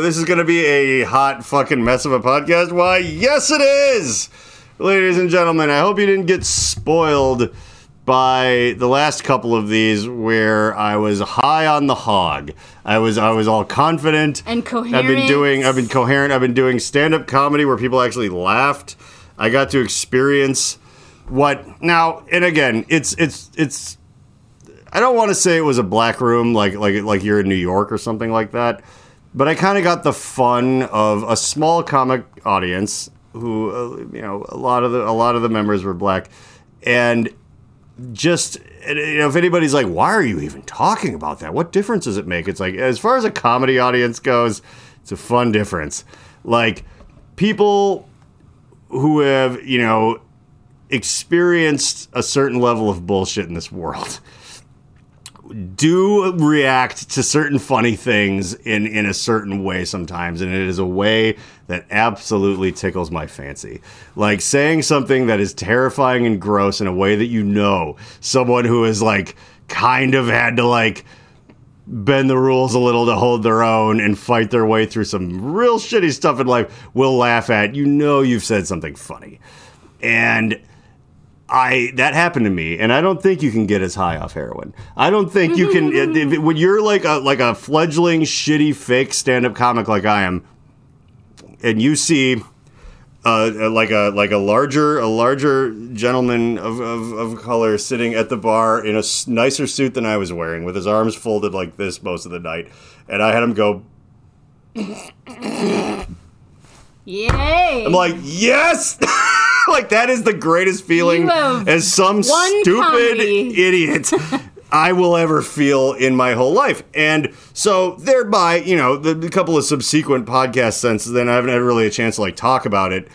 This is going to be a hot fucking mess of a podcast. Why, yes, it is! Ladies and gentlemen, I hope you didn't get spoiled by the last couple of these where I was high on the hog. I was I was all confident And coherent. I've been doing I've been coherent. I've been doing stand-up comedy where people actually laughed. I got to experience what now and again, it's it's it's I don't want to say it was a black room like like like you're in New York or something like that, but I kind of got the fun of a small comic audience who uh, you know a lot of the a lot of the members were black, and just you know if anybody's like why are you even talking about that? What difference does it make? It's like as far as a comedy audience goes, it's a fun difference. Like people who have you know experienced a certain level of bullshit in this world do react to certain funny things in in a certain way sometimes and it is a way that absolutely tickles my fancy. Like saying something that is terrifying and gross in a way that you know someone who has like kind of had to like bend the rules a little to hold their own and fight their way through some real shitty stuff in life will laugh at you know you've said something funny. And I that happened to me, and I don't think you can get as high off heroin. I don't think you can when you're like a like a fledgling shitty fake stand up comic like I am, and you see. Uh, like a like a larger a larger gentleman of, of, of color sitting at the bar in a s- nicer suit than I was wearing with his arms folded like this most of the night and I had him go Yay! I'm like yes like that is the greatest feeling as some stupid comedy. idiot I will ever feel in my whole life. And so thereby, you know, the, the couple of subsequent podcasts since then, I haven't had really a chance to like talk about it.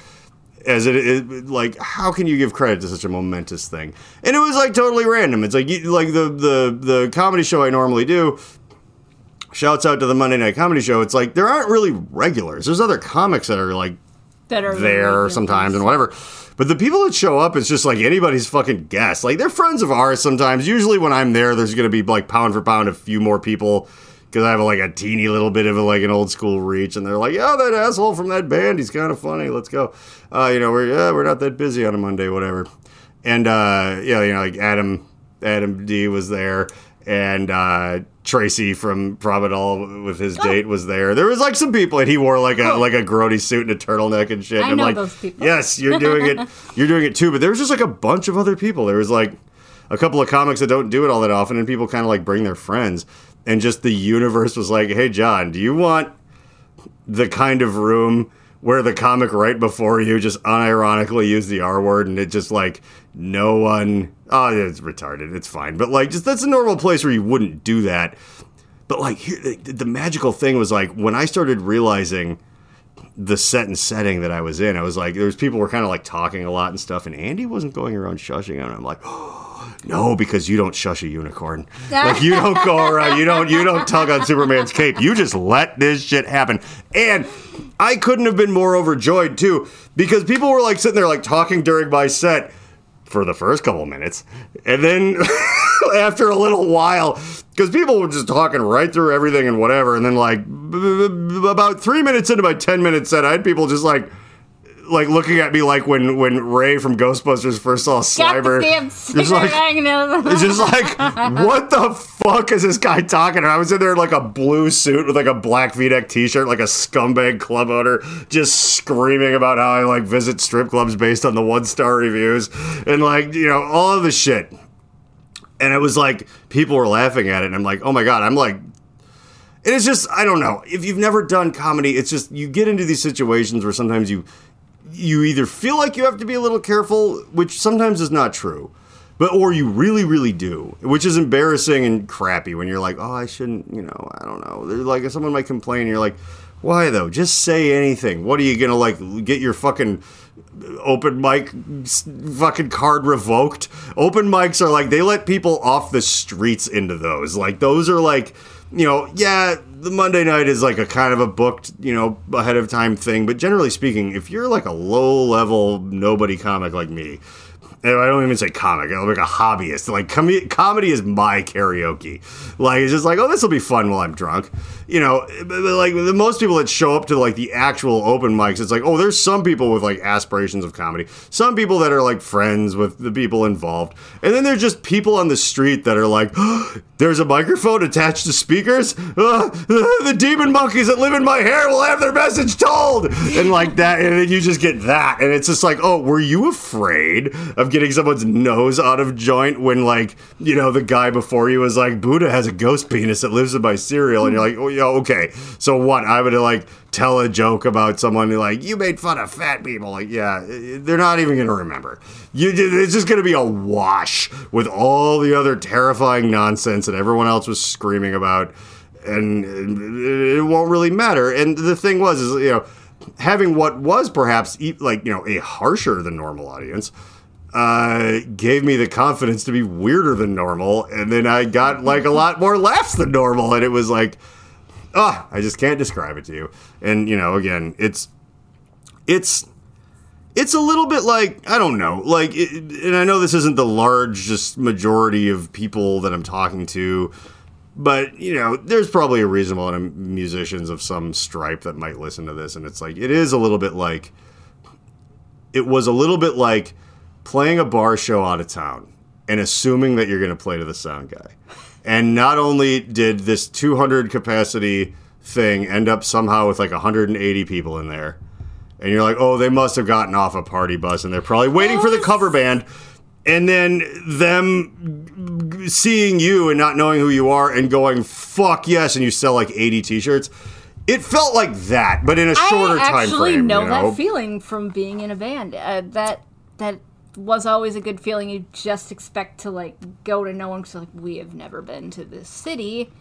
As it is, like, how can you give credit to such a momentous thing? And it was like totally random. It's like, you, like the the the comedy show I normally do. Shouts out to the Monday Night Comedy Show. It's like there aren't really regulars. There's other comics that are like that are there sometimes and whatever. But the people that show up, it's just like anybody's fucking guest. Like they're friends of ours sometimes. Usually when I'm there, there's gonna be like pound for pound a few more people because I have like a teeny little bit of a, like an old school reach, and they're like, "Yeah, that asshole from that band, he's kind of funny. Let's go." Uh, you know, we're yeah, we're not that busy on a Monday, whatever. And uh, yeah, you know, like Adam Adam D was there, and uh, Tracy from Providol with his date was there. There was like some people, and he wore like a Oh. like a grody suit and a turtleneck and shit. I and know I'm like, those people. yes, you're doing it. You're doing it too. But there was just like a bunch of other people. There was like a couple of comics that don't do it all that often, and people kind of like bring their friends. And just the universe was like, hey, John, do you want the kind of room where the comic right before you just unironically used the R word and it just like no one oh it's retarded it's fine but like just that's a normal place where you wouldn't do that but like here the, the magical thing was like when I started realizing the set and setting that I was in I was like there was people were kind of like talking a lot and stuff and Andy wasn't going around shushing and I'm like no, because you don't shush a unicorn. Like you don't go around, you don't you don't tug on Superman's cape. You just let this shit happen. And I couldn't have been more overjoyed too, because people were like sitting there like talking during my set for the first couple minutes, and then after a little while, because people were just talking right through everything and whatever, and then like b- b- about three minutes into my ten minute set, I had people just like like looking at me like when when Ray from Ghostbusters first saw Slimer. Just like it's just like, what the fuck is this guy talking? And I was in there in like a blue suit with like a black V-neck T-shirt, like a scumbag club owner, just screaming about how I like visit strip clubs based on the one-star reviews and like you know all of the shit. And it was like people were laughing at it, and I'm like, oh my god, I'm like. And it's just I don't know. If you've never done comedy, it's just you get into these situations where sometimes you you either feel like you have to be a little careful, which sometimes is not true, but or you really, really do, which is embarrassing and crappy when you're like, oh, I shouldn't, you know, I don't know. They're like someone might complain, you're like, why though? Just say anything. What are you gonna like get your fucking open mic fucking card revoked? Open mics are like they let people off the streets into those. Like those are like you know, yeah, the Monday night is like a kind of a booked, you know, ahead of time thing. But generally speaking, if you're like a low level nobody comic like me, and I don't even say comic, I'm like a hobbyist. Like com- comedy is my karaoke. Like it's just like, oh, this will be fun while I'm drunk. You know, like the most people that show up to like the actual open mics, it's like, oh, there's some people with like aspirations of comedy, some people that are like friends with the people involved, and then there's just people on the street that are like, there's a microphone attached to speakers. The demon monkeys that live in my hair will have their message told, and like that, and then you just get that, and it's just like, oh, were you afraid of getting someone's nose out of joint when like you know the guy before you was like, Buddha has a ghost penis that lives in my cereal, and you're like, oh yeah, okay, so what? I would like tell a joke about someone like you made fun of fat people, like yeah, they're not even gonna remember. You, it's just gonna be a wash with all the other terrifying nonsense that everyone else was screaming about and it won't really matter. And the thing was, is you know, having what was perhaps like you know a harsher than normal audience uh, gave me the confidence to be weirder than normal, and then I got like a lot more laughs than normal, and it was like, ah, I just can't describe it to you. And you know, again, it's it's it's a little bit like I don't know, like, it, and I know this isn't the largest majority of people that I'm talking to, but you know, there's probably a reasonable amount of musicians of some stripe that might listen to this, and it's like it is a little bit like it was a little bit like playing a bar show out of town and assuming that you're going to play to the sound guy. And not only did this 200 capacity thing end up somehow with like 180 people in there, and you're like, oh, they must have gotten off a party bus and they're probably waiting for the cover band. And then them seeing you and not knowing who you are and going, fuck yes, and you sell like 80 t shirts. It felt like that, but in a shorter time I time actually frame. know, you know? that feeling from being in a band. Uh, that that was always a good feeling. You just expect to like go to no one because like we have never been to this city.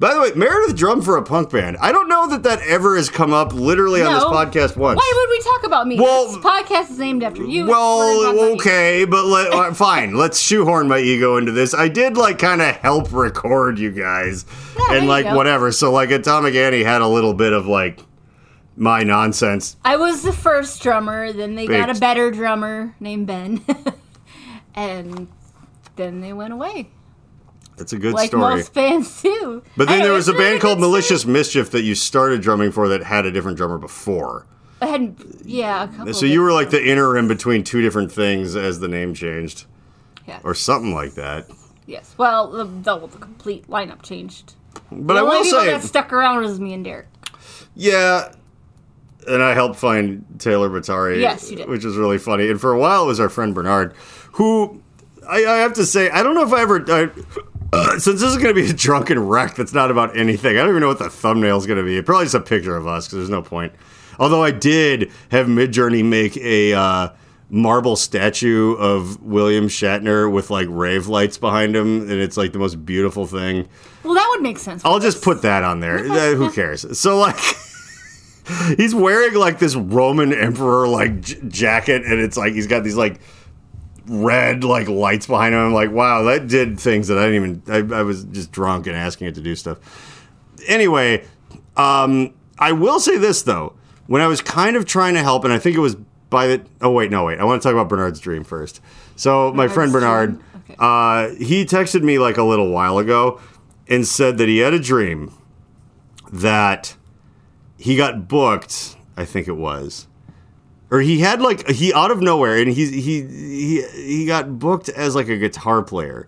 By the way, Meredith drummed for a punk band. I don't know that that ever has come up literally on this podcast once. Why would we talk about me? Well- this podcast is named after you. Well, okay, but let, uh, fine. Let's shoehorn my ego into this. I did like kind of help record you guys Yeah, and like whatever. So like Atomic Annie had a little bit of like my nonsense. I was the first drummer. Then they got a better drummer named Ben, and then they went away. That's a good Like story. most bands do. But then there was a band called good story. Malicious Mischief that you started drumming for that had a different drummer before. I had yeah, a couple. So you were like the interim between two different things as the name changed yes. or something like that. yes. Well, the, the, the complete lineup changed. But the I only will people say that stuck around was me and Derek. Yeah. And I helped find Taylor Batari. Yes, you did. Which was really funny. And for a while, it was our friend Bernard, who I, I have to say, I don't know if I ever. I, uh, since this is going to be a drunken wreck that's not about anything, I don't even know what the thumbnail is going to be. Probably just a picture of us because there's no point. Although I did have Midjourney make a uh, marble statue of William Shatner with like rave lights behind him, and it's like the most beautiful thing. Well, that would make sense. I'll just put that on there. Uh, Who cares? So like, he's wearing like this Roman emperor like j- jacket, and it's like he's got these like red like lights behind him. I'm like, wow, that did things that I didn't even. I, I was just drunk and asking it to do stuff. Anyway, um, I will say this though. When I was kind of trying to help, and I think it was by the. Oh wait, no wait. I want to talk about Bernard's dream first. So my friend Bernard. Okay. uh, he texted me like a little while ago and said that he had a dream that he got booked. I think it was, or he had like he out of nowhere, and he he he he got booked as like a guitar player,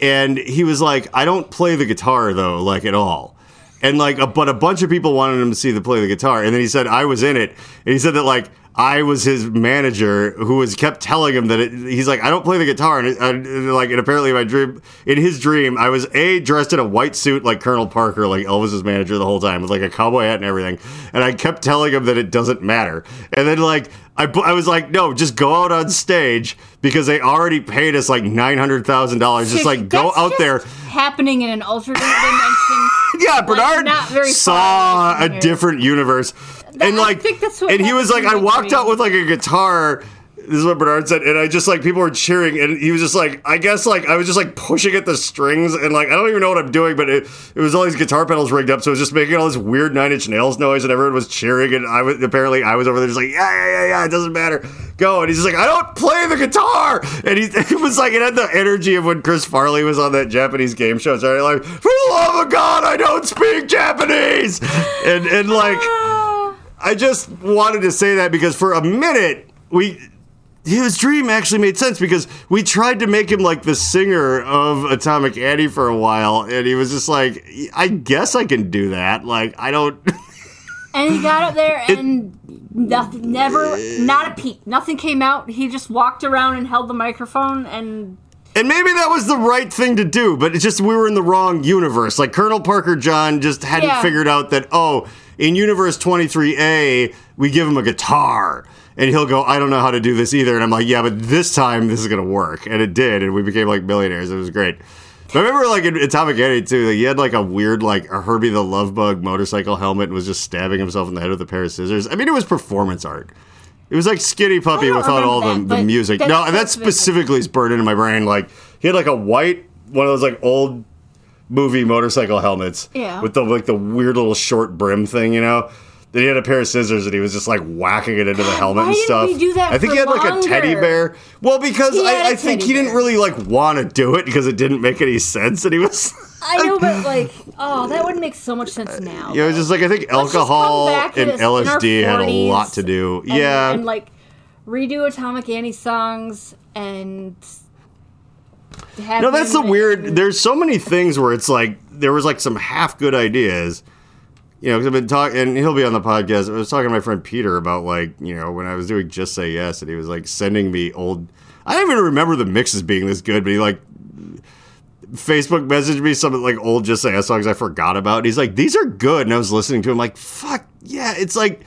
and he was like, I don't play the guitar though, like at all. And like, a, but a bunch of people wanted him to see the play the guitar, and then he said I was in it, and he said that like I was his manager who was kept telling him that it, he's like I don't play the guitar, and, it, and like and apparently in my dream, in his dream, I was a dressed in a white suit like Colonel Parker, like Elvis's manager the whole time with like a cowboy hat and everything, and I kept telling him that it doesn't matter, and then like I, I was like no, just go out on stage because they already paid us like nine hundred thousand dollars, just like go out there. Happening in an alternate dimension. Yeah, Bernard very saw a here. different universe, and like, think that's what and he was like, I walked out with like a guitar, This is what Bernard said, and I just like people were cheering, and he was just like, I guess like I was just like pushing at the strings, and like I don't even know what I'm doing, but it, it was all these guitar pedals rigged up, so it was just making all this weird Nine Inch Nails noise, and everyone was cheering, and I was apparently I was over there just like, yeah, yeah, yeah, yeah, it doesn't matter, go, and he's just like, I don't play the guitar, and he it was like it had the energy of when Chris Farley was on that Japanese game show, so i'm like, for the love of God, I don't speak Japanese, and and like. Ah. I just wanted to say that because for a minute we his dream actually made sense because we tried to make him like the singer of Atomic Annie for a while, and he was just like, "I guess I can do that." Like, I don't. And he got up there and nothing, never, not a peep. Nothing came out. He just walked around and held the microphone and And maybe that was the right thing to do, but it's just we were in the wrong universe. Like Colonel Parker John just hadn't Yeah. figured out that, oh, in Universe 23A, we give him a guitar. And he'll go, I don't know how to do this either. And I'm like, yeah, but this time this is going to work. And it did. And we became like millionaires. It was great. But I remember like in Atomic Annie too, like, he had like a weird, like a Herbie the Love Bug motorcycle helmet and was just stabbing himself in the head with a pair of scissors. I mean, it was performance art. It was like Skinny Puppy without all remember the, the music. that's No, and that specifically is burned into my brain. Like he had like a white one of those like old movie motorcycle helmets. Yeah. With the like the weird little short brim thing, you know. Then he had a pair of scissors and he was just like whacking it into the helmet Why and didn't stuff. we do that I think he had like a teddy bear. Well, because I, I, think he didn't bear. really like want to do it because it didn't make any sense and he was I know, but like, oh, that would make so much sense now. Yeah, it was just like I think alcohol and LSD had a lot to do. and- yeah. and like redo Atomic Annie songs and No, that's the weird. There's so many things where it's like there was like some half good ideas. You know, because I've been talking, and he'll be on the podcast. I was talking to my friend Peter about like, you know, when I was doing Just Say Yes, and he was like sending me old. I don't even remember the mixes being this good, but he like Facebook messaged me some like old Just Say Yes songs I forgot about. And he's like, these are good, and I was listening to him like, fuck yeah, it's like.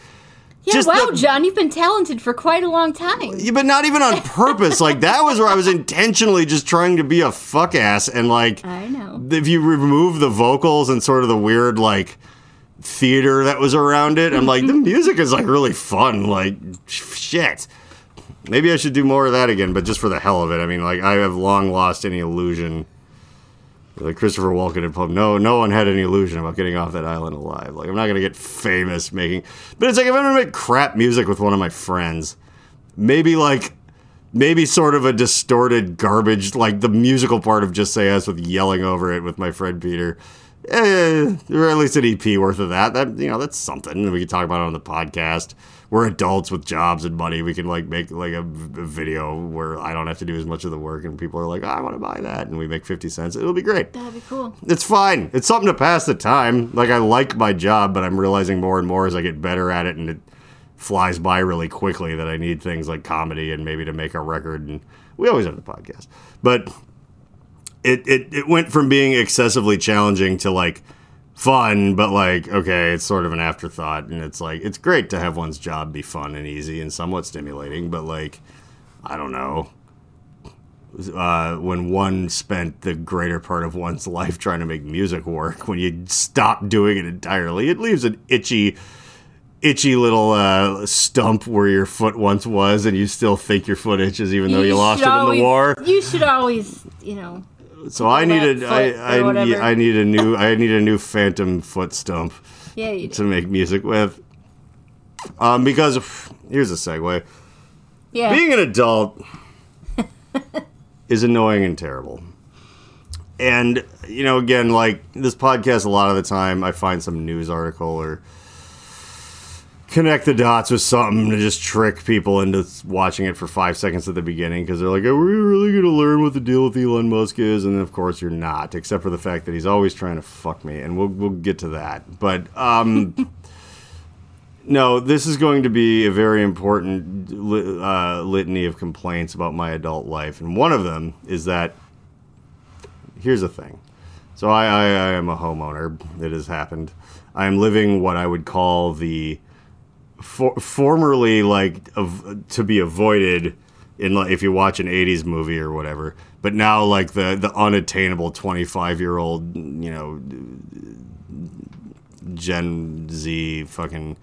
Yeah, just wow, the- John, you've been talented for quite a long time. Yeah, but not even on purpose. like that was where I was intentionally just trying to be a fuck ass, and like I know. if you remove the vocals and sort of the weird like theater that was around it, I'm like the mm-hmm. music is like really fun. Like shit. Maybe I should do more of that again, but just for the hell of it. I mean, like I have long lost any illusion. Like Christopher Walken and Pope, no, no one had any illusion about getting off that island alive. Like I'm not gonna get famous making, but it's like if I'm gonna make crap music with one of my friends, maybe like maybe sort of a distorted garbage like the musical part of just say yes with yelling over it with my friend peter eh, or at least an ep worth of that that you know that's something we could talk about on the podcast we're adults with jobs and money we can like make like a, v- a video where i don't have to do as much of the work and people are like oh, i want to buy that and we make 50 cents it'll be great That'd be cool. it's fine. It's something to pass the time. Like I like my job, but I'm realizing more and more as I get better at it, and it flies by really quickly that I need things like comedy and maybe to make a record. And we always have the podcast, but it it it went from being excessively challenging to like fun, but like okay, it's sort of an afterthought, and it's like it's great to have one's job be fun and easy and somewhat stimulating, but like I don't know uh, when one spent the greater part of one's life trying to make music work, when you stop doing it entirely, it leaves an itchy, itchy little uh, stump where your foot once was, and you still think your foot itches even though you lost it in the war. You should always, you know. So I needed, I, I. I need a new, I need a new phantom foot stump Yeah, do. to make music with. Um, because here's a segue. Yeah. Being an adult is annoying and terrible. And, you know, again, like this podcast, a lot of the time I find some news article or connect the dots with something to just trick people into watching it for five seconds at the beginning because they're like, are we really going to learn what the deal with Elon Musk is? And of course, you're not, except for the fact that he's always trying to fuck me. And we'll, we'll get to that. But, um,. No, this is going to be a very important li- uh, litany of complaints about my adult life, and one of them is that. Here's the thing. So I, I, I am a homeowner. It has happened. I am living what I would call the for, formerly like of, to be avoided in like if you watch an 80s movie or whatever but now like the the unattainable 25 year old you know Gen Z fucking.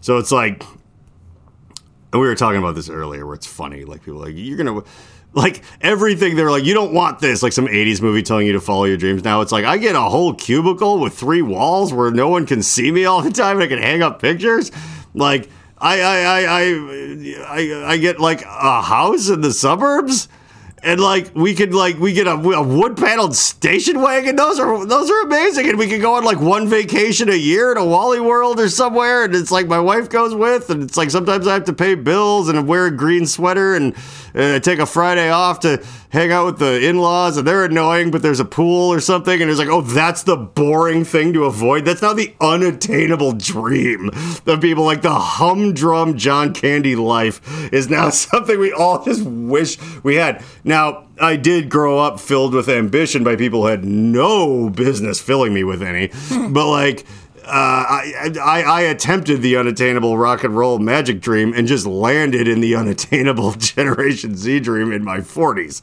So it's like and we were talking about this earlier where it's funny like people like you're gonna like everything they're like you don't want this like some 80s movie telling you to follow your dreams now it's like i get a whole cubicle with three walls where no one can see me all the time and i can hang up pictures like i i i i, I, I get like a house in the suburbs and like we could like we get a, a wood paneled station wagon. Those are those are amazing, and we could go on like one vacation a year to Wally World or somewhere. And it's like my wife goes with, and it's like sometimes I have to pay bills, and wear a green sweater, and uh, take a Friday off to hang out with the in laws, and they're annoying, but there's a pool or something, and it's like, oh, that's the boring thing to avoid. That's now the unattainable dream of people. Like the humdrum John Candy life is now something we all just wish we had. Now, I did grow up filled with ambition by people who had no business filling me with any, but like. Uh, I, I, I attempted the unattainable rock and roll magic dream and just landed in the unattainable Generation Z dream in my 40s.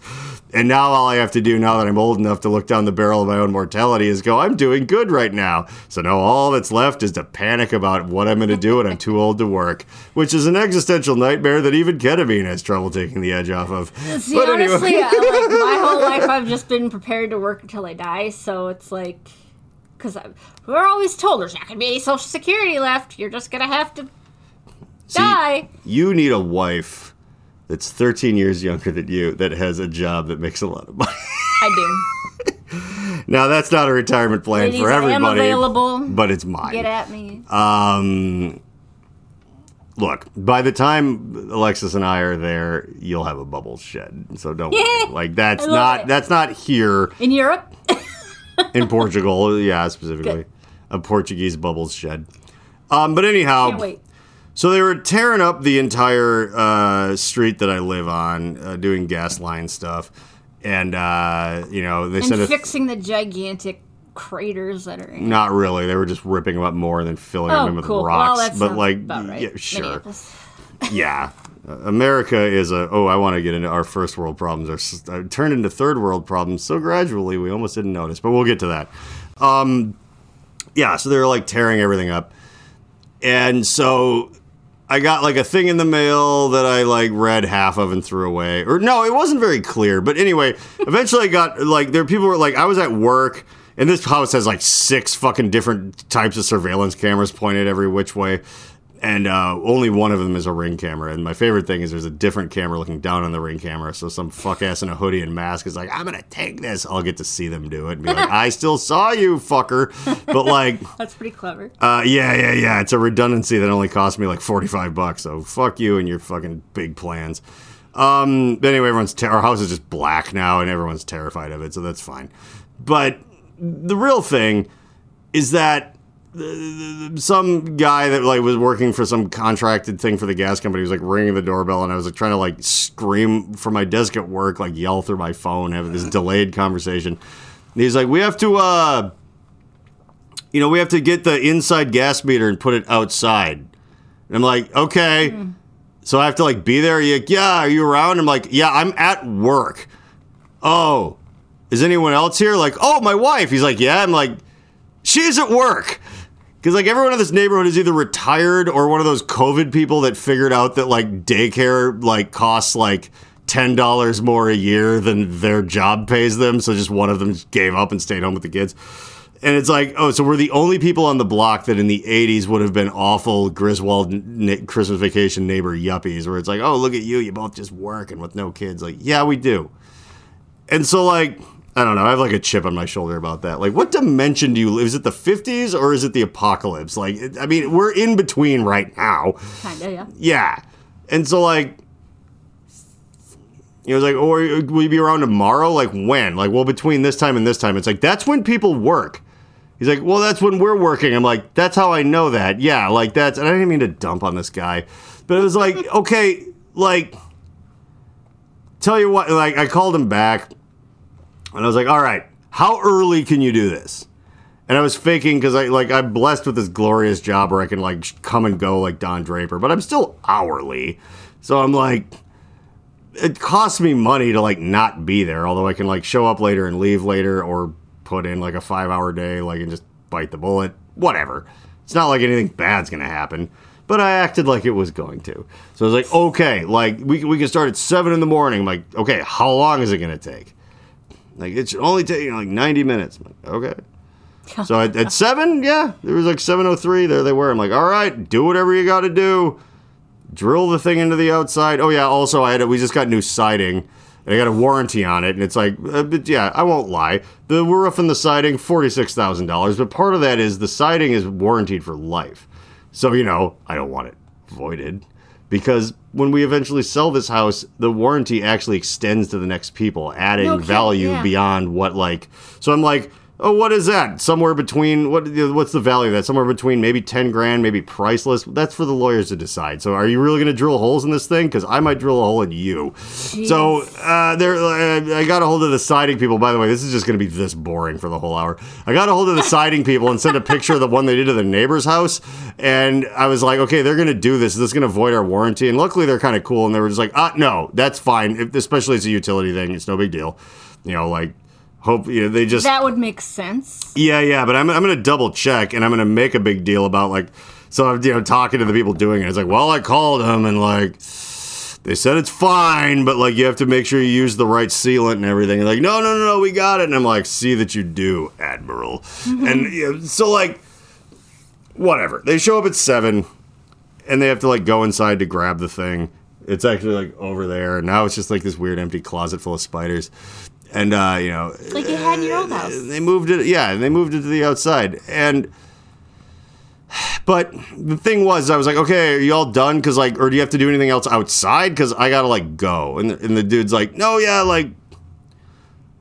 And now all I have to do now that I'm old enough to look down the barrel of my own mortality is go, I'm doing good right now. So now all that's left is to panic about what I'm going to do when I'm too old to work, which is an existential nightmare that even ketamine has trouble taking the edge off of. See, But anyway- I, like my whole life, I've just been prepared to work until I die. So it's like, because we're always told there's not going to be any social security left. You're just going to have to See, die. you need a wife that's 13 years younger than you that has a job that makes a lot of money. I do. now that's not a retirement plan Ladies, for everybody, available. but it's mine. Get at me. Um, look, by the time Alexis and I are there, you'll have a bubble shed. So don't worry. Like that's not it. that's not here In Europe, in Portugal. Yeah, specifically Good. a Portuguese bubbles shed. Um, but anyhow. So they were tearing up the entire uh, street that I live on, uh, doing gas line stuff, and uh, you know they And said fixing the gigantic craters that are in. not really. They were just ripping them up more and then filling them Oh, in with cool. rocks. Well, but like, yeah, sure, yeah. America is a oh, I want to get into our first world problems are uh, turned into third world problems so gradually we almost didn't notice, but we'll get to that. Um, yeah, so they're like tearing everything up, and so I got like a thing in the mail that I like read half of and threw away. Or no, it wasn't very clear. But anyway, eventually I got like there people were like I was at work and this house has like six fucking different types of surveillance cameras pointed every which way. And uh, only one of them is a ring camera. And my favorite thing is there's a different camera looking down on the ring camera. So some fuck ass in a hoodie and mask is like, I'm gonna take this. I'll get to see them do it and be like, I still saw you, fucker. But like That's pretty clever. uh, yeah, yeah, yeah. It's a redundancy that only cost me like forty-five bucks. So fuck you and your fucking big plans. Um, but anyway, everyone's ter- our house is just black now, and everyone's terrified of it, so that's fine. But the real thing is that some guy that like was working for some contracted thing for the gas company was like ringing the doorbell, and I was like trying to like scream from my desk at work, like yell through my phone, have this delayed conversation. And he's like, "We have to." uh you know, we have to get the inside gas meter and put it outside. And I'm like, okay. So I have to like be there. You're like, yeah, are you around? I'm like, yeah, I'm at work. Oh, is anyone else here? Like, oh, my wife. He's like, yeah. I'm like, she's at work. Because like everyone in this neighborhood is either retired or one of those COVID people that figured out that like daycare like costs like ten dollars more a year than their job pays them. So just one of them just gave up and stayed home with the kids. And it's like, oh, so we're the only people on the block that in the 80s would have been awful Griswold n- Christmas vacation neighbor yuppies, where it's like, oh, look at you, you both just working with no kids. Like, yeah, we do. And so, like, I don't know, I have like a chip on my shoulder about that. Like, what dimension do you live? Is it the 50s or is it the apocalypse? Like, I mean, we're in between right now. Kinda, yeah. Yeah. And so, like, he was like, or will you be around tomorrow? Like, when? Like, well, between this time and this time. It's like, that's when people work. He's like, well, that's when we're working. I'm like, that's how I know that. Yeah, like, that's, and I didn't mean to dump on this guy, but it was like, okay, like, tell you what, like, I called him back and I was like, all right, how early can you do this? And I was faking because I like I'm blessed with this glorious job where I can like come and go like Don Draper, but I'm still hourly. So I'm like, it costs me money to like not be there. Although I can like show up later and leave later, or put in like a five hour day, like and just bite the bullet. Whatever. It's not like anything bad's gonna happen. but I acted like it was going to. So I was like, okay, like we we can start at seven in the morning. I'm like, okay, how long is it gonna take? Like it should only take you know, like 90 minutes. Like, okay. So at, at seven, yeah, there was like 7:03. There they were. I'm like, all right, do whatever you got to do. Drill the thing into the outside. Oh yeah. Also, I had we just got new siding. And I got a warranty on it, and it's like, uh, but yeah, I won't lie. The roof and the siding, forty-six thousand dollars. But part of that is the siding is warranted for life, so you know I don't want it voided because when we eventually sell this house, the warranty actually extends to the next people, adding No kidding, value yeah. beyond what like. So I'm like, oh, what is that? Somewhere between what? What's the value of that? Somewhere between maybe ten grand, maybe priceless. That's for the lawyers to decide. So are you really going to drill holes in this thing? Because I might drill a hole in you. So uh, there, uh, I got a hold of the siding people. By the way, this is just going to be this boring for the whole hour. I got a hold of the siding people and sent a picture of the one they did to the neighbor's house, and I was like, okay, they're going to do this. This is going to void our warranty. And luckily, they're kind of cool, and they were just like, ah, no, that's fine. If, especially it's a utility thing. It's no big deal. You know, like. Hope you know, they just That would make sense. yeah, yeah, but I'm, I'm going to double check and I'm going to make a big deal about like, so I'm, you know, talking to the people doing it. It's like, well, I called them and like, they said it's fine, but like, you have to make sure you use the right sealant and everything. And like, no, no, no, no, we got it. And I'm like, see that you do, Admiral. Mm-hmm. and you know, so like, whatever. They show up at seven and they have to like go inside to grab the thing. It's actually like over there. And now it's just like this weird empty closet full of spiders. And, uh, you know, Like you had in your old house. they moved it yeah and they moved it to the outside. And but the thing was i was like okay are you all done? Because like or do you have to do anything else outside? Because i gotta like go. And the, and the dude's like no yeah like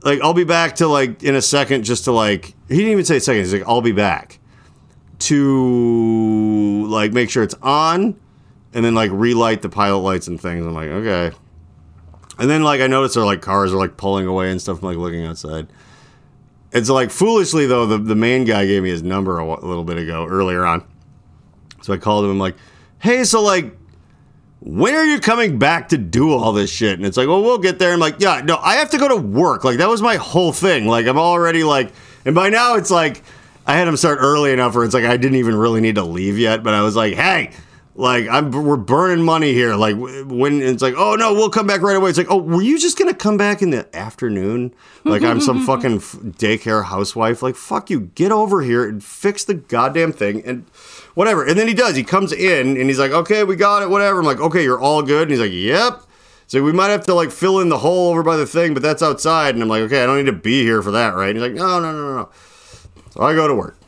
like i'll be back to like in a second just to like he didn't even say a second. He's like i'll be back to like make sure it's on and then like relight the pilot lights and things. I'm like okay and then like I noticed their like cars are like pulling away and stuff. I'm like looking outside. It's like foolishly though the the main guy gave me his number a, a little bit ago earlier on. So I called him. I'm like, hey, so like, when are you coming back to do all this shit? And it's like, well, we'll get there. I'm like, yeah, no, I have to go to work. Like that was my whole thing. Like I'm already like, and by now it's like I had him start early enough where it's like I didn't even really need to leave yet. But I was like, hey. Like I'm, we're burning money here. Like when it's like, oh no, we'll come back right away. It's like, oh, were you just gonna come back in the afternoon? Like I'm some fucking daycare housewife. Like fuck you, get over here and fix the goddamn thing and whatever. And then he does. He comes in and he's like, okay, we got it, whatever. I'm like, okay, you're all good. And he's like, yep. So we might have to like fill in the hole over by the thing, but that's outside. And I'm like, okay, I don't need to be here for that, right? And he's like, no, no, no, no. No. So I go to work.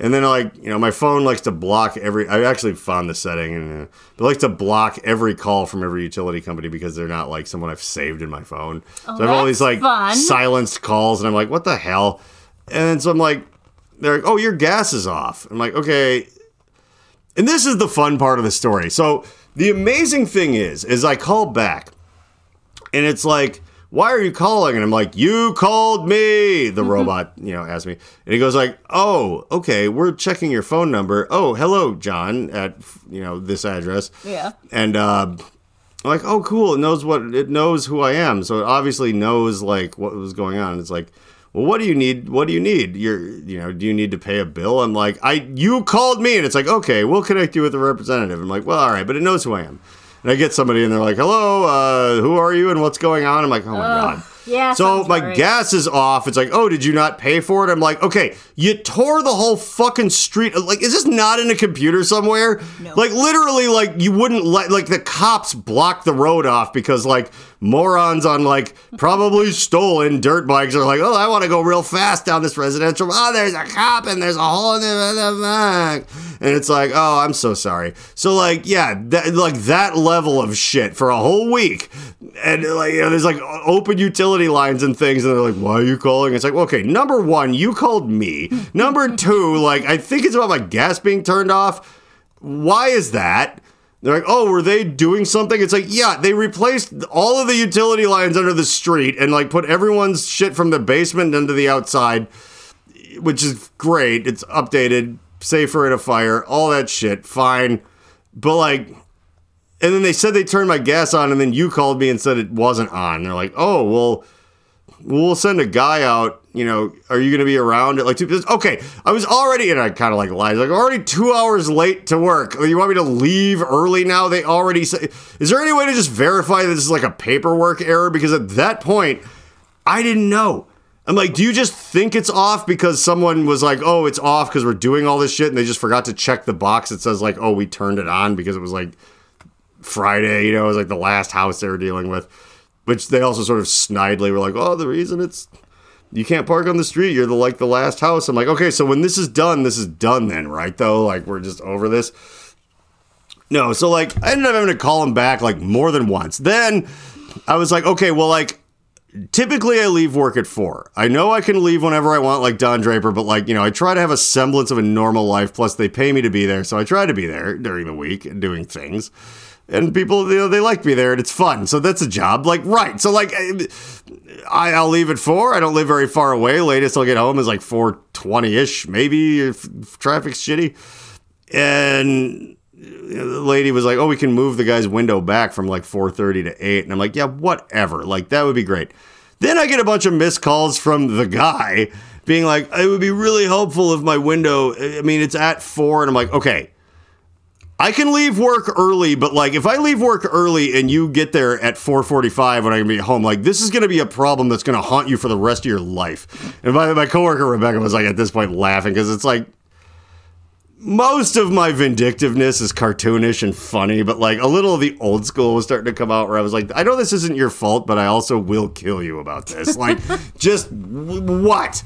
And then, like, you know, my phone likes to block every. I actually found the setting, and uh, it likes to block every call from every utility company because they're not like someone I've saved in my phone. Oh, so I have all these like fun. silenced calls, and I'm like, what the hell? And so I'm like, they're like, oh, your gas is off. I'm like, okay. And this is the fun part of the story. So the amazing thing is, is I call back, and it's like, why are you calling? And I'm like, you called me. The robot, you know, asked me, and he goes like, oh, okay, we're checking your phone number. Oh, hello, John, at you know this address. Yeah. And uh, I'm like, oh, cool. It knows what it knows who I am, so it obviously knows like what was going on. It's like, well, what do you need? What do you need? You're, you know, do you need to pay a bill? I'm like, I, you called me, and it's like, okay, we'll connect you with a representative. I'm like, well, all right, but it knows who I am. And I get somebody, and they're like, hello, uh, who are you, and what's going on? I'm like, oh my god. yeah, So my gas is off. It's like, oh, did you not pay for it? I'm like, okay, you tore the whole fucking street. Like, is this not in a computer somewhere? No. Like, literally, like you wouldn't let like the cops block the road off because like morons on like probably stolen dirt bikes are like, oh, I want to go real fast down this residential. Oh, there's a cop and there's a hole in the. And it's like, oh, I'm so sorry. So like, yeah, that, like that level of shit for a whole week, and like, you know, there's like open utility lines and things, and they're like, why are you calling? It's like, okay, number one, you called me. Number two, like, I think it's about my gas being turned off. Why is that? They're like, oh, were they doing something? It's like, yeah, they replaced all of the utility lines under the street and like put everyone's shit from the basement into the outside, which is great. It's updated, safer in a fire, all that shit, fine. But like, and then they said they turned my gas on, and then you called me and said it wasn't on. They're like, oh, well, we'll send a guy out, you know, are you going to be around at like two? Okay, I was already, and I kind of like lied, like already two hours late to work. You want me to leave early now? They already say, is there any way to just verify that this is like a paperwork error? Because at that point, I didn't know. I'm like, do you just think it's off because someone was like, oh, it's off because we're doing all this shit and they just forgot to check the box that says, like, oh, we turned it on because it was like Friday, you know, it was like the last house they were dealing with. Which they also sort of snidely were like, oh, the reason it's you can't park on the street, you're the like the last house. I'm like, okay, so when this is done, this is done then, right though? Like we're just over this. No, so like I ended up having to call him back like more than once. Then I was like, okay, well, like typically I leave work at four. I know I can leave whenever I want, like Don Draper, but like, you know, I try to have a semblance of a normal life. Plus, they pay me to be there. So I try to be there during the week and doing things. And people, you know, they like me there and it's fun. So that's a job. Like, right. So, like, I, I'll leave at four. I don't live very far away. Latest I'll get home is like 420 ish, maybe if, if traffic's shitty. And the lady was like, "Oh, we can move the guy's window back from like 4:30 to 8." And I'm like, "Yeah, whatever. Like that would be great." Then I get a bunch of missed calls from the guy being like, "It would be really helpful if my window I mean, it's at 4." And I'm like, "Okay. I can leave work early, but like if I leave work early and you get there at 4:45 when I'm gonna be home, like this is gonna be a problem that's gonna haunt you for the rest of your life. And my, my coworker Rebecca was like at this point laughing because it's like most of my vindictiveness is cartoonish and funny, but like a little of the old school was starting to come out where I was like, I know this isn't your fault, but I also will kill you about this. Like, just what?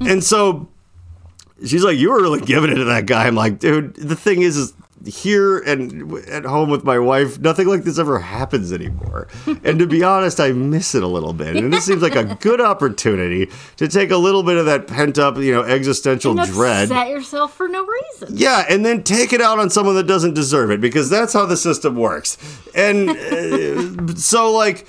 And so she's like, You were really giving it to that guy. I'm like, dude, the thing is, is here and at home with my wife, nothing like this ever happens anymore. and to be honest, I miss it a little bit. And this seems like a good opportunity to take a little bit of that pent up, you know, existential and dread. upset yourself for no reason. Yeah, and then take it out on someone that doesn't deserve it because that's how the system works. And uh, so, like,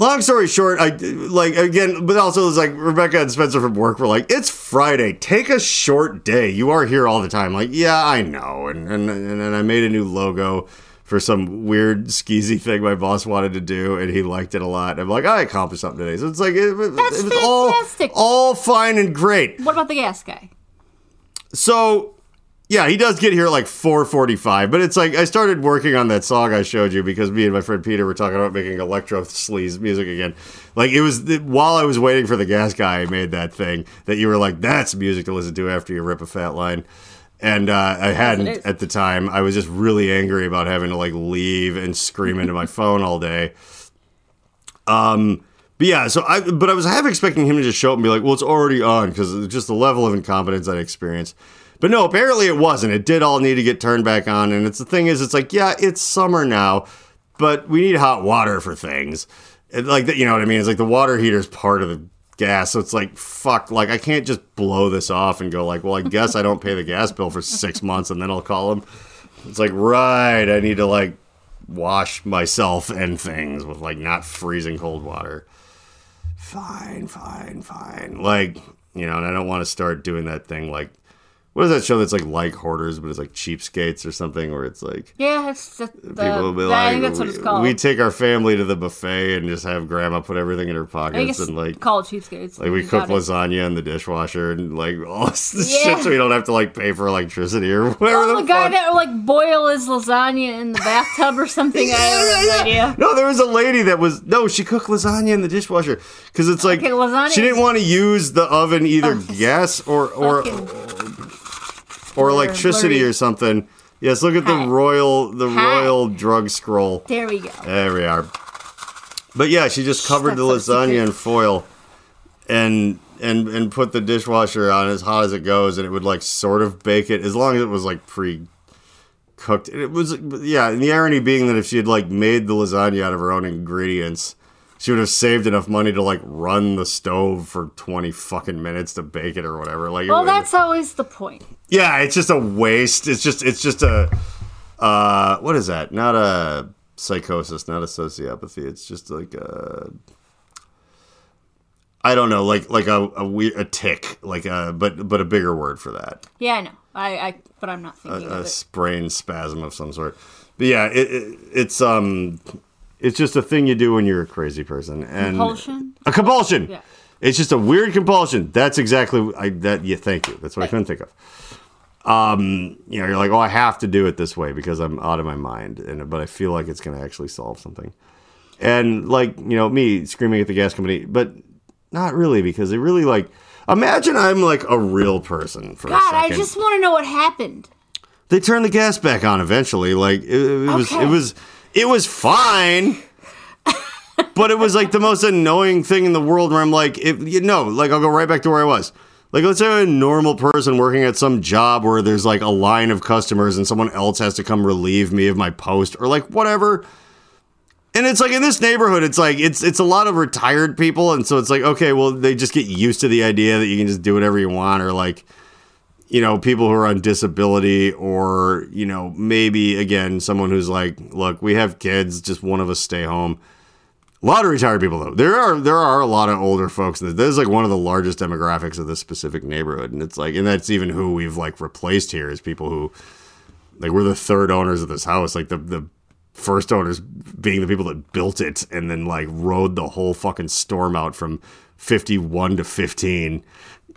long story short, I like again, but also it's like Rebecca and Spencer from work were like, "It's Friday, take a short day. You are here all the time." Like, yeah, I know, and and and, and I made a new logo. For some weird skeezy thing my boss wanted to do, and he liked it a lot. I'm like, I accomplished something today, so it's like it, That's it was all fantastic. all fine and great. What about the gas guy? So, yeah, he does get here at like 4:45, but it's like I started working on that song I showed you because me and my friend Peter were talking about making electro sleaze music again. Like it was while I was waiting for the gas guy, I made that thing that you were like, "That's music to listen to after you rip a fat line." And uh, I hadn't at the time. I was just really angry about having to like leave and scream into my phone all day. Um, but yeah, so I but I was half expecting him to just show up and be like, "Well, it's already on," because just the level of incompetence I'd experienced. But no, apparently it wasn't. It did all need to get turned back on, and it's the thing is, it's like, yeah, it's summer now, but we need hot water for things. It, like you know what I mean? It's like the water heater is part of the gas, so it's like fuck. Like I can't just blow this off and go like, well, I guess I don't pay the gas bill for six months, and then I'll call them. It's like right, I need to like wash myself and things with like not freezing cold water. Fine, fine, fine. Like, you know, and I don't want to start doing that thing like what is that show that's like like hoarders, but it's like cheapskates or something where it's like Yeah, it's the, the, people will be I like, think that's what we, it's called. we take our family to the buffet and just have grandma put everything in her I pockets and like called cheapskates. like we cook it. lasagna in the dishwasher and like all this Yeah. shit so we don't have to like pay for electricity or whatever Oh, the, the guy fuck. that like boil his lasagna in the bathtub or something. I have no idea. No, there was a lady that was no. She cooked lasagna in the dishwasher because it's like Okay, she didn't want to use the oven either Oh, gas or or Fucking- or electricity blurry. or something. Yes, look at the royal the Hi. royal drug scroll. there we go. There we are. But yeah, she just covered the lasagna in foil and and and put the dishwasher on as hot as it goes and it would like sort of bake it as long as it was like pre cooked. It was yeah, and the irony being that if she had like made the lasagna out of her own ingredients, she would have saved enough money to like run the stove for 20 fucking minutes to bake it or whatever. Like Well, that's always the point. yeah, it's just a waste. It's just it's just a uh what is that? Not a psychosis, not a sociopathy. It's just like a I don't know, like like a a, we- a tick, like a but but a bigger word for that. Yeah, I know. I, I but I'm not thinking A of it. A brain spasm of some sort. But yeah, it, it, it's um it's just a thing you do when you're a crazy person and Compulsion? A compulsion. Yeah. It's just a weird compulsion. That's exactly I, that. Yeah, thank you. That's what I couldn't think of. Um, you know, you're like, oh, I have to do it this way because I'm out of my mind, and but I feel like it's going to actually solve something. And like, you know, me screaming at the gas company, but not really because they really like. Imagine I'm like a real person for a God, I just want to know what happened. they turned the gas back on eventually. Like it, it was, Okay. it was, it was fine. but it was like the most annoying thing in the world. Where I'm like, if you know, like I'll go right back to where I was. Like let's say a normal person working at some job where there's like a line of customers and someone else has to come relieve me of my post or like whatever. And it's like in this neighborhood, it's like it's it's a lot of retired people, and so it's like okay, well they just get used to the idea that you can just do whatever you want, or like you know, people who are on disability or, you know, maybe again, someone who's like, look, we have kids, just one of us stay home. A lot of retired people though. There are there are a lot of older folks. This is like one of the largest demographics of this specific neighborhood. And it's like and that's even who we've like replaced here is people who like we're the third owners of this house. Like the the first owners being the people that built it and then like rode the whole fucking storm out from 51 to 15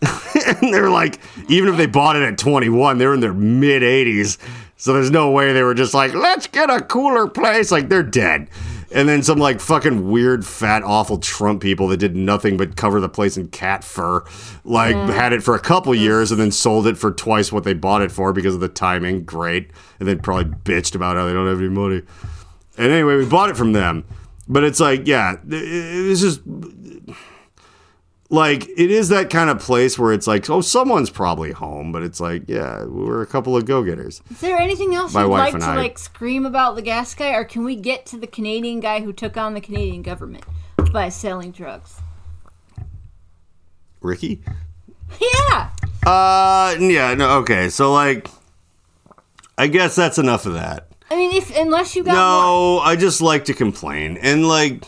and they're like, even if they bought it at 21, they're in their mid 80s. So there's no way they were just like, let's get a cooler place. Like they're dead. And then some like fucking weird, fat, awful Trump people that did nothing but cover the place in cat fur, like mm. had it for a couple years and then sold it for twice what they bought it for because of the timing. Great. And then probably bitched about how they don't have any money. And anyway, we bought it from them. But it's like, yeah, this just like it is that kind of place where it's like, oh, someone's probably home, but it's like, yeah, we're a couple of go-getters. Is there anything else My you'd wife like and to I- like scream about the gas guy, or can we get to the Canadian guy who took on the Canadian government by selling drugs? Ricky? Yeah. Uh, yeah, no, okay. So like, I guess that's enough of that. I mean, if unless you got more. No, I just like to complain. And like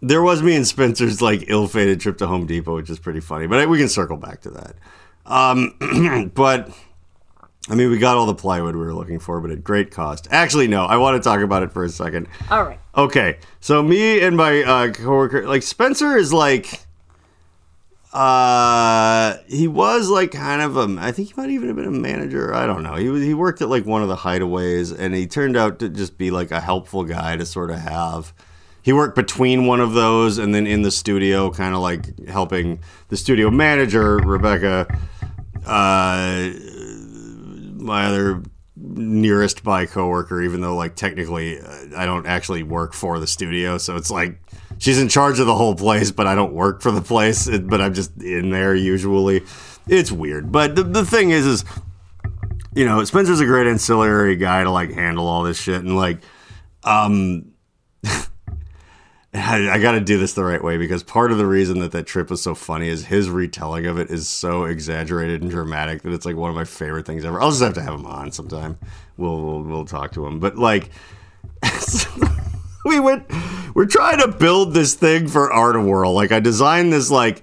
there was me and Spencer's like ill-fated trip to Home Depot, which is pretty funny. But we can circle back to that. Um but I mean, we got all the plywood we were looking for, but at great cost. Actually, no, I want to talk about it for a second. All right. Okay, so me and my uh, coworker, like Spencer, is like, uh, he was like kind of a, I think he might even have been a manager. I don't know. He was he worked at like one of the hideaways, and he turned out to just be like a helpful guy to sort of have. He worked between one of those and then in the studio, kind of like helping the studio manager, Rebecca. Uh, my other nearest by coworker, even though like technically uh, I don't actually work for the studio, so it's like she's in charge of the whole place, but I don't work for the place. But I'm just in there usually. It's weird, but the, the thing is, is you know Spencer's a great ancillary guy to like handle all this shit, and like um. I, I got to do this the right way because part of the reason that that trip was so funny is his retelling of it is so exaggerated and dramatic that it's like one of my favorite things ever. I'll just have to have him on sometime. We'll we'll, we'll talk to him. But like, we went, we're trying to build this thing for Art-A-Whirl. Like I designed this like.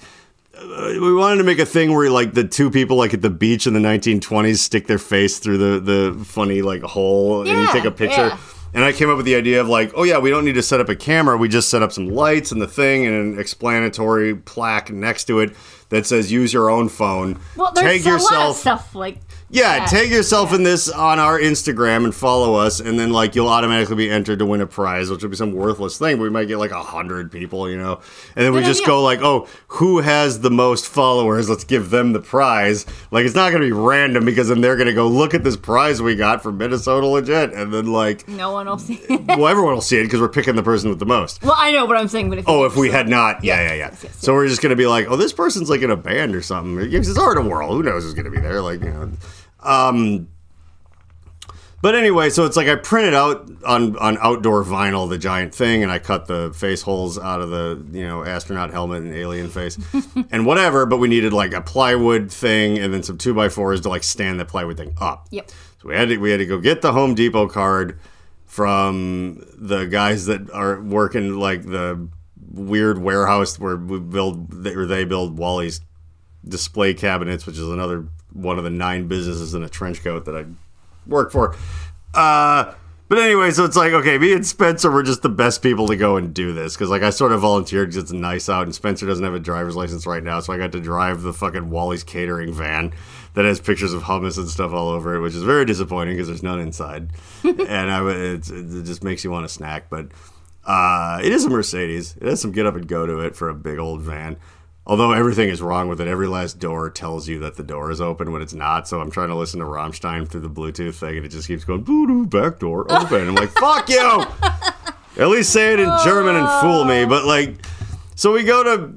uh, We wanted to make a thing where like the two people like at the beach in the 1920s stick their face through the the funny like hole and you take a picture. yeah. And I came up with the idea of like, oh yeah, we don't need to set up a camera. We just set up some lights and the thing and an explanatory plaque next to it that says use your own phone. Well, there's Tag a lot of yourself. stuff like Yeah, tag yourself in this on our Instagram and follow us, and then like you'll automatically be entered to win a prize, which will be some worthless thing. But we might get like a hundred people, you know, and then we just go like, oh, who has the most followers? Let's give them the prize. Like it's not going to be random because then they're going to go look at this prize we got from Minnesota Legit, and then like, no one will see it. well, everyone will see it because we're picking the person with the most. well, I know what I'm saying, but if Oh, if we had not, yeah, yeah, yeah. yes, so we're just gonna be like, oh, this person's like in a band or something. It's Art-A-Whirl. Who knows who's gonna be there? Like, you know. Um. But anyway, so it's like I printed out on on outdoor vinyl the giant thing, and I cut the face holes out of the you know astronaut helmet and alien face, and whatever. But we needed like a plywood thing, and then some two by fours to like stand the plywood thing up. Yep. So we had to we had to go get the Home Depot card from the guys that are working like the weird warehouse where we build or they build Wally's display cabinets, which is another one of the nine businesses in a trench coat that I work for. Uh, But anyway, so it's like, okay, me and Spencer were just the best people to go and do this. Because, like, I sort of volunteered because it's nice out, and Spencer doesn't have a driver's license right now. So I got to drive the fucking Wally's Catering van that has pictures of hummus and stuff all over it, which is very disappointing because there's none inside. and I, it's, it just makes you want a snack. But uh, it is a Mercedes. It has some get up and go to it for a big old van. Although everything is wrong with it, every last door tells you that the door is open when it's not. So I'm trying to listen to Rammstein through the Bluetooth thing, and it just keeps going boo doo back door open. I'm like, fuck you. At least say it in German and fool me. But like, so we go to.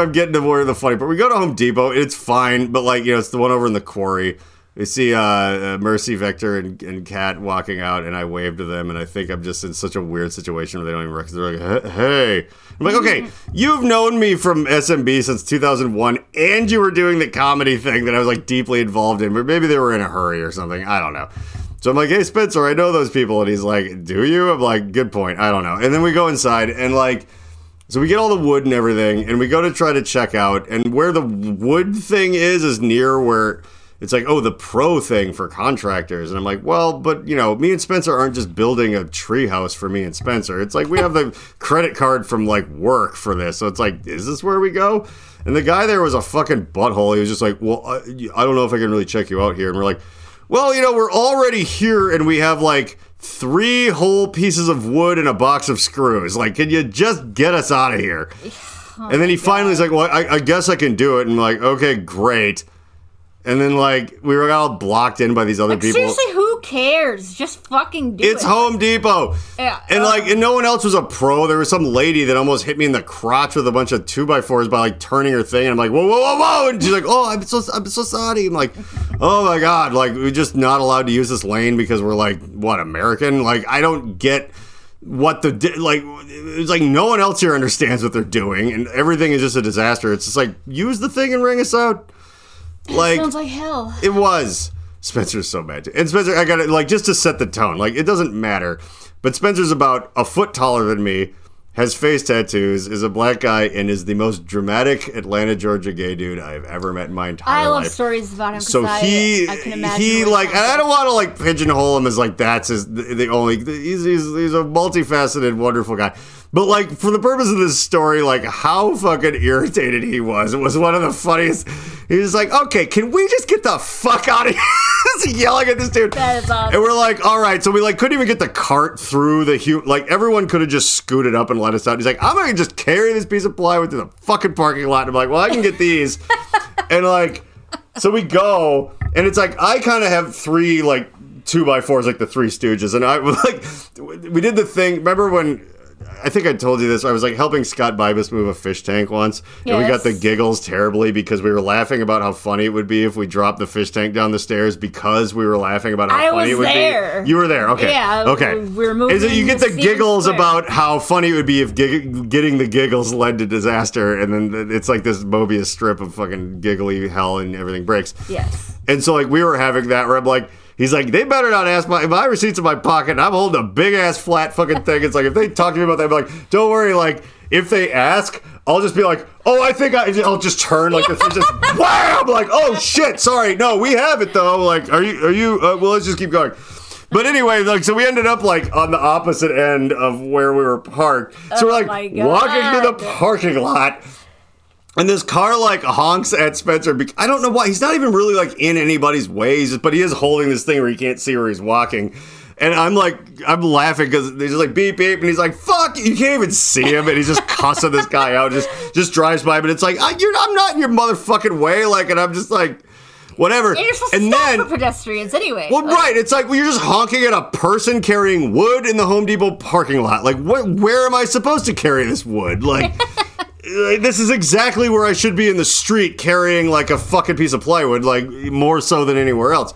I'm getting to where the funny part. We go to Home Depot. It's fine, but like you know, it's the one over in the quarry. We see uh, uh, Mercy, Victor, and, and Kat walking out, and I wave to them, and I think I'm just in such a weird situation where they don't even recognize. They're like, "Hey," I'm like, "Okay, you've known me from SMB since 2001, and you were doing the comedy thing that I was like deeply involved in, but maybe they were in a hurry or something. I don't know." So I'm like, "Hey, Spencer, I know those people," and he's like, "Do you?" I'm like, "Good point. I don't know." And then we go inside, and like. So we get all the wood and everything, and we go to try to check out. And where the wood thing is, is near where it's like, oh, the pro thing for contractors. And I'm like, well, but you know, me and Spencer aren't just building a treehouse for me and Spencer. It's like we have the credit card from like work for this. So it's like, is this where we go? And the guy there was a fucking butthole. He was just like, well, I, I don't know if I can really check you out here. And we're like, well, you know, we're already here and we have like three whole pieces of wood and a box of screws. Like, can you just get us out of here? Oh and then he finally is like, well, I, I guess I can do it. And I'm like, okay, great. And then like we were all blocked in by these other people. Seriously, who cares? Just fucking do It's it. Home Depot. Yeah, And uh, like and no one else was a pro. There was some lady that almost hit me in the crotch with a bunch of two by fours by like turning her thing. And I'm like, whoa, whoa, whoa, whoa. And she's like, oh, I'm so I'm so sorry. I'm like, oh my God. Like we're just not allowed to use this lane because we're like, what, American? Like I don't get what the like it's like no one else here understands what they're doing and everything is just a disaster it's just like use the thing and ring us out like Sounds like hell. it was. Spencer's so mad. And Spencer, I got it, like, just to set the tone, like, it doesn't matter. But Spencer's about a foot taller than me, has face tattoos, is a black guy, and is the most dramatic Atlanta, Georgia gay dude I've ever met in my entire I love life. stories about him. So I, he, I can imagine he like, I don't want to like pigeonhole him as like that's his the, the only. He's, he's he's a multifaceted, wonderful guy. But like for the purpose of this story, like how fucking irritated he was. It was one of the funniest. He was like, "Okay, can we just get the fuck out of here?" He's yelling at this dude. Awesome. And we're like, "All right." So we like couldn't even get the cart through the hu- like everyone could have just scooted up and let us out. He's like, "I'm gonna just carry this piece of plywood to the fucking parking lot." And I'm like, "Well, I can get these." and like, so we go, and it's like I kind of have three like two by fours, like the Three Stooges, and I like we did the thing. Remember when? I think I told you this. I was like helping Scott Bibas move a fish tank once, and we got the giggles terribly because we were laughing about how funny it would be if we dropped the fish tank down the stairs because we were laughing about how I funny it would there. be. You were there, okay? Yeah, okay. we're moving Is it you get the the giggles square. about how funny it would be if gig- getting the giggles led to disaster, and then it's like this Mobius strip of fucking giggly hell, and everything breaks. Yes. And so like we were having that where I'm like, he's like, they better not ask my my receipts in my pocket. And I'm holding a big ass flat fucking thing. It's like if they talk to me about that, I'm like, don't worry. Like if they ask, I'll just be like, oh, I think I. I'll just turn like thing just wham. Like oh shit, sorry, no, we have it though. Like are you are you? Uh, well, let's just keep going. But anyway, like so we ended up like on the opposite end of where we were parked. So we're Oh like walking to the parking lot. And this car like honks at Spencer. I don't know why. He's not even really like in anybody's way. He's just, but he is holding this thing where he can't see where he's walking. And I'm like, I'm laughing because he's just like beep beep, and he's like, "Fuck!" You can't even see him, and he's just cussing this guy out. Just just drives by, but it's like, I, you're, I'm not in your motherfucking way. Like, and I'm just like, whatever. And you're supposed and to stop then for pedestrians anyway. well, Like, right. It's like well, you're just honking at a person carrying wood in the Home Depot parking lot. Like, wh- where am I supposed to carry this wood? Like, this is exactly where I should be in the street carrying like a fucking piece of plywood, like more so than anywhere else.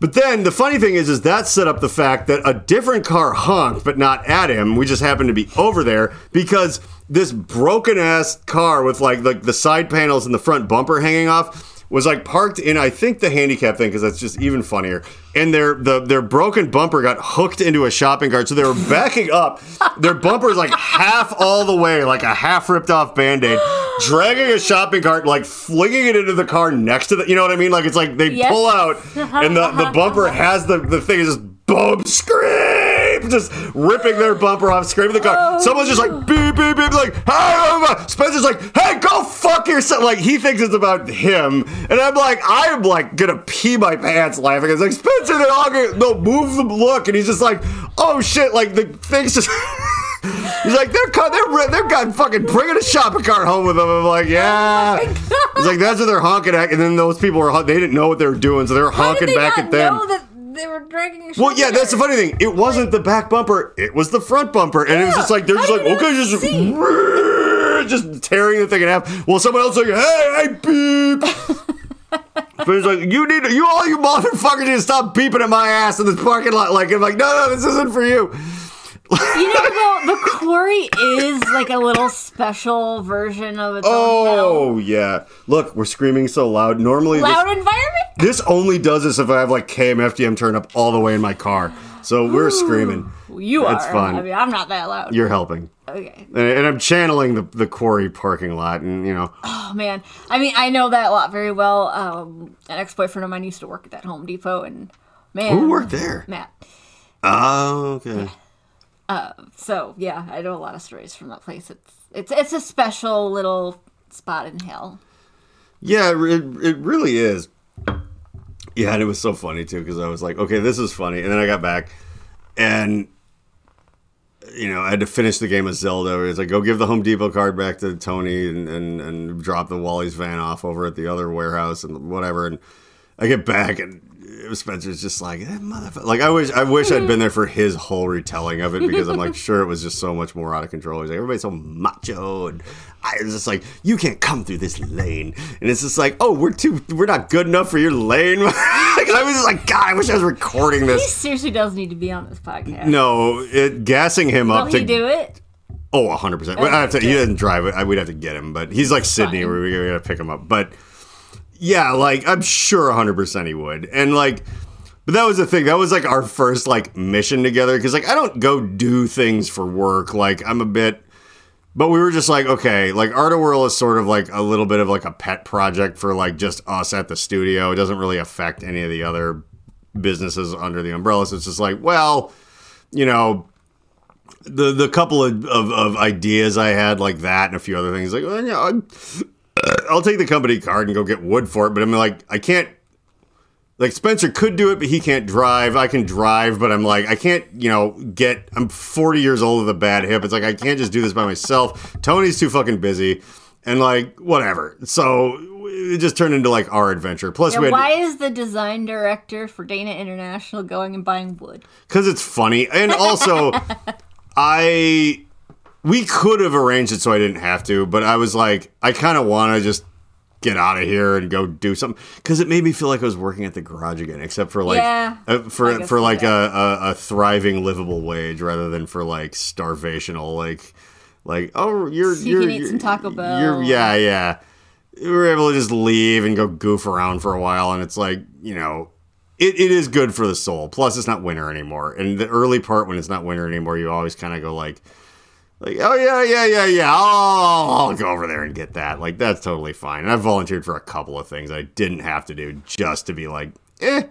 But then the funny thing is, is that set up the fact that a different car honked, but not at him. We just happened to be over there because this broken ass car with like like the side panels and the front bumper hanging off was like parked in I think the handicap thing because that's just even funnier. And their the their broken bumper got hooked into a shopping cart, so they were backing up. Their bumper is like half all the way, like a half ripped off band aid, dragging a shopping cart, like flinging it into the car next to the. You know what I mean? Like it's like they Yes. pull out, and the, the bumper has the the thing is just boom, scream, just ripping their bumper off, screaming the car. Someone's just like beep beep beep, like hey, Spencer's like, hey, go fuck yourself. Like he thinks it's about him, and I'm like, I'm like gonna pee my pants laughing. It's like Spencer, they all get, no move the look, and he's just like, oh shit, like the things just. He's like, they're they're they're got fucking bringing a shopping cart home with them. I'm like, yeah. He's like, that's what they're honking at, and then those people were they didn't know what they were doing, so they were How honking back at them. They were dragging Well, yeah, that's the funny thing. It wasn't the back bumper; it was the front bumper, and it was just like they're How just like, you okay, not just see? just tearing the thing in half. Well, someone else like, hey, hey, beep. but it's like, you need, you all you motherfuckers need to stop beeping at my ass in this parking lot. Like, I'm like, no, no, this isn't for you. You know, though, the quarry is like a little special version of its own Oh yeah, look, we're screaming so loud. Normally, hell. this, environment. this only does this if I have like KMFDM turned up all the way in my car. So we're screaming. You That's are. fun. I mean, I'm not that loud. You're helping. okay. And, and I'm channeling the, the quarry parking lot, and you know, Oh man, I mean, I know that lot very well. Um, an ex-boyfriend of mine used to work at that Home Depot, and man, who worked there? Matt. Oh, okay. Uh, so yeah, I know a lot of stories from that place. It's it's it's a special little spot in hell. Yeah, it, it it really is. Yeah, and it was so funny too because I was like, okay, this is funny, and then I got back, and you know, I had to finish the game of Zelda. It's like, go give the Home Depot card back to Tony and, and, and drop the Wally's van off over at the other warehouse and whatever. And I get back and Spencer's just like, eh, motherfucker. Like, I wish, I wish I'd been there for his whole retelling of it because I'm like, sure, it was just so much more out of control. He's like, everybody's so macho. And I was just like, you can't come through this lane. And it's just like, oh, we're too, we're not good enough for your lane. like, I was just like, God, I wish I was recording this. He seriously does need to be on this podcast. No, it, gassing him Will up to do it? Oh, 100%. Well, I have to, he good. doesn't drive it. I, we'd have to get him, but he's like Sydney Fine. where we gotta pick him up. But yeah, like I'm sure 100% he would. And like, but that was the thing. That was like our first like mission together because like I don't go do things for work. Like I'm a bit, but we were just like, okay, like Art-A-Whirl is sort of like a little bit of like a pet project for like just us at the studio. It doesn't really affect any of the other businesses under the umbrella. So it's just like, well, you know, the the couple of, of, of ideas I had like that and a few other things like well, yeah, I'll, I'll take the company card and go get wood for it, but I'm like I can't. Like Spencer could do it, but he can't drive. I can drive, but I'm like I can't. You know, get. I'm 40 years old with a bad hip. It's like I can't just do this by myself. Tony's too fucking busy, and like whatever. So it just turned into like our adventure. Plus, Yeah, why is the design director for Dana International going and buying wood? because it's funny and also i we could have arranged it so i didn't have to but i was like i kind of want to just get out of here and go do something because it made me feel like i was working at the garage again except for like Yeah, uh, for for like a, a, a thriving livable wage rather than for like starvational like like oh you're So you you're can eat some Taco Bell. you're yeah yeah. We were able to just leave and go goof around for a while and it's like you know it, it is good for the soul. Plus it's not winter anymore and the early part when it's not winter anymore you always kind of go like like oh yeah yeah yeah yeah I'll, I'll go over there and get that like that's totally fine and i volunteered for a couple of things i didn't have to do just to be like eh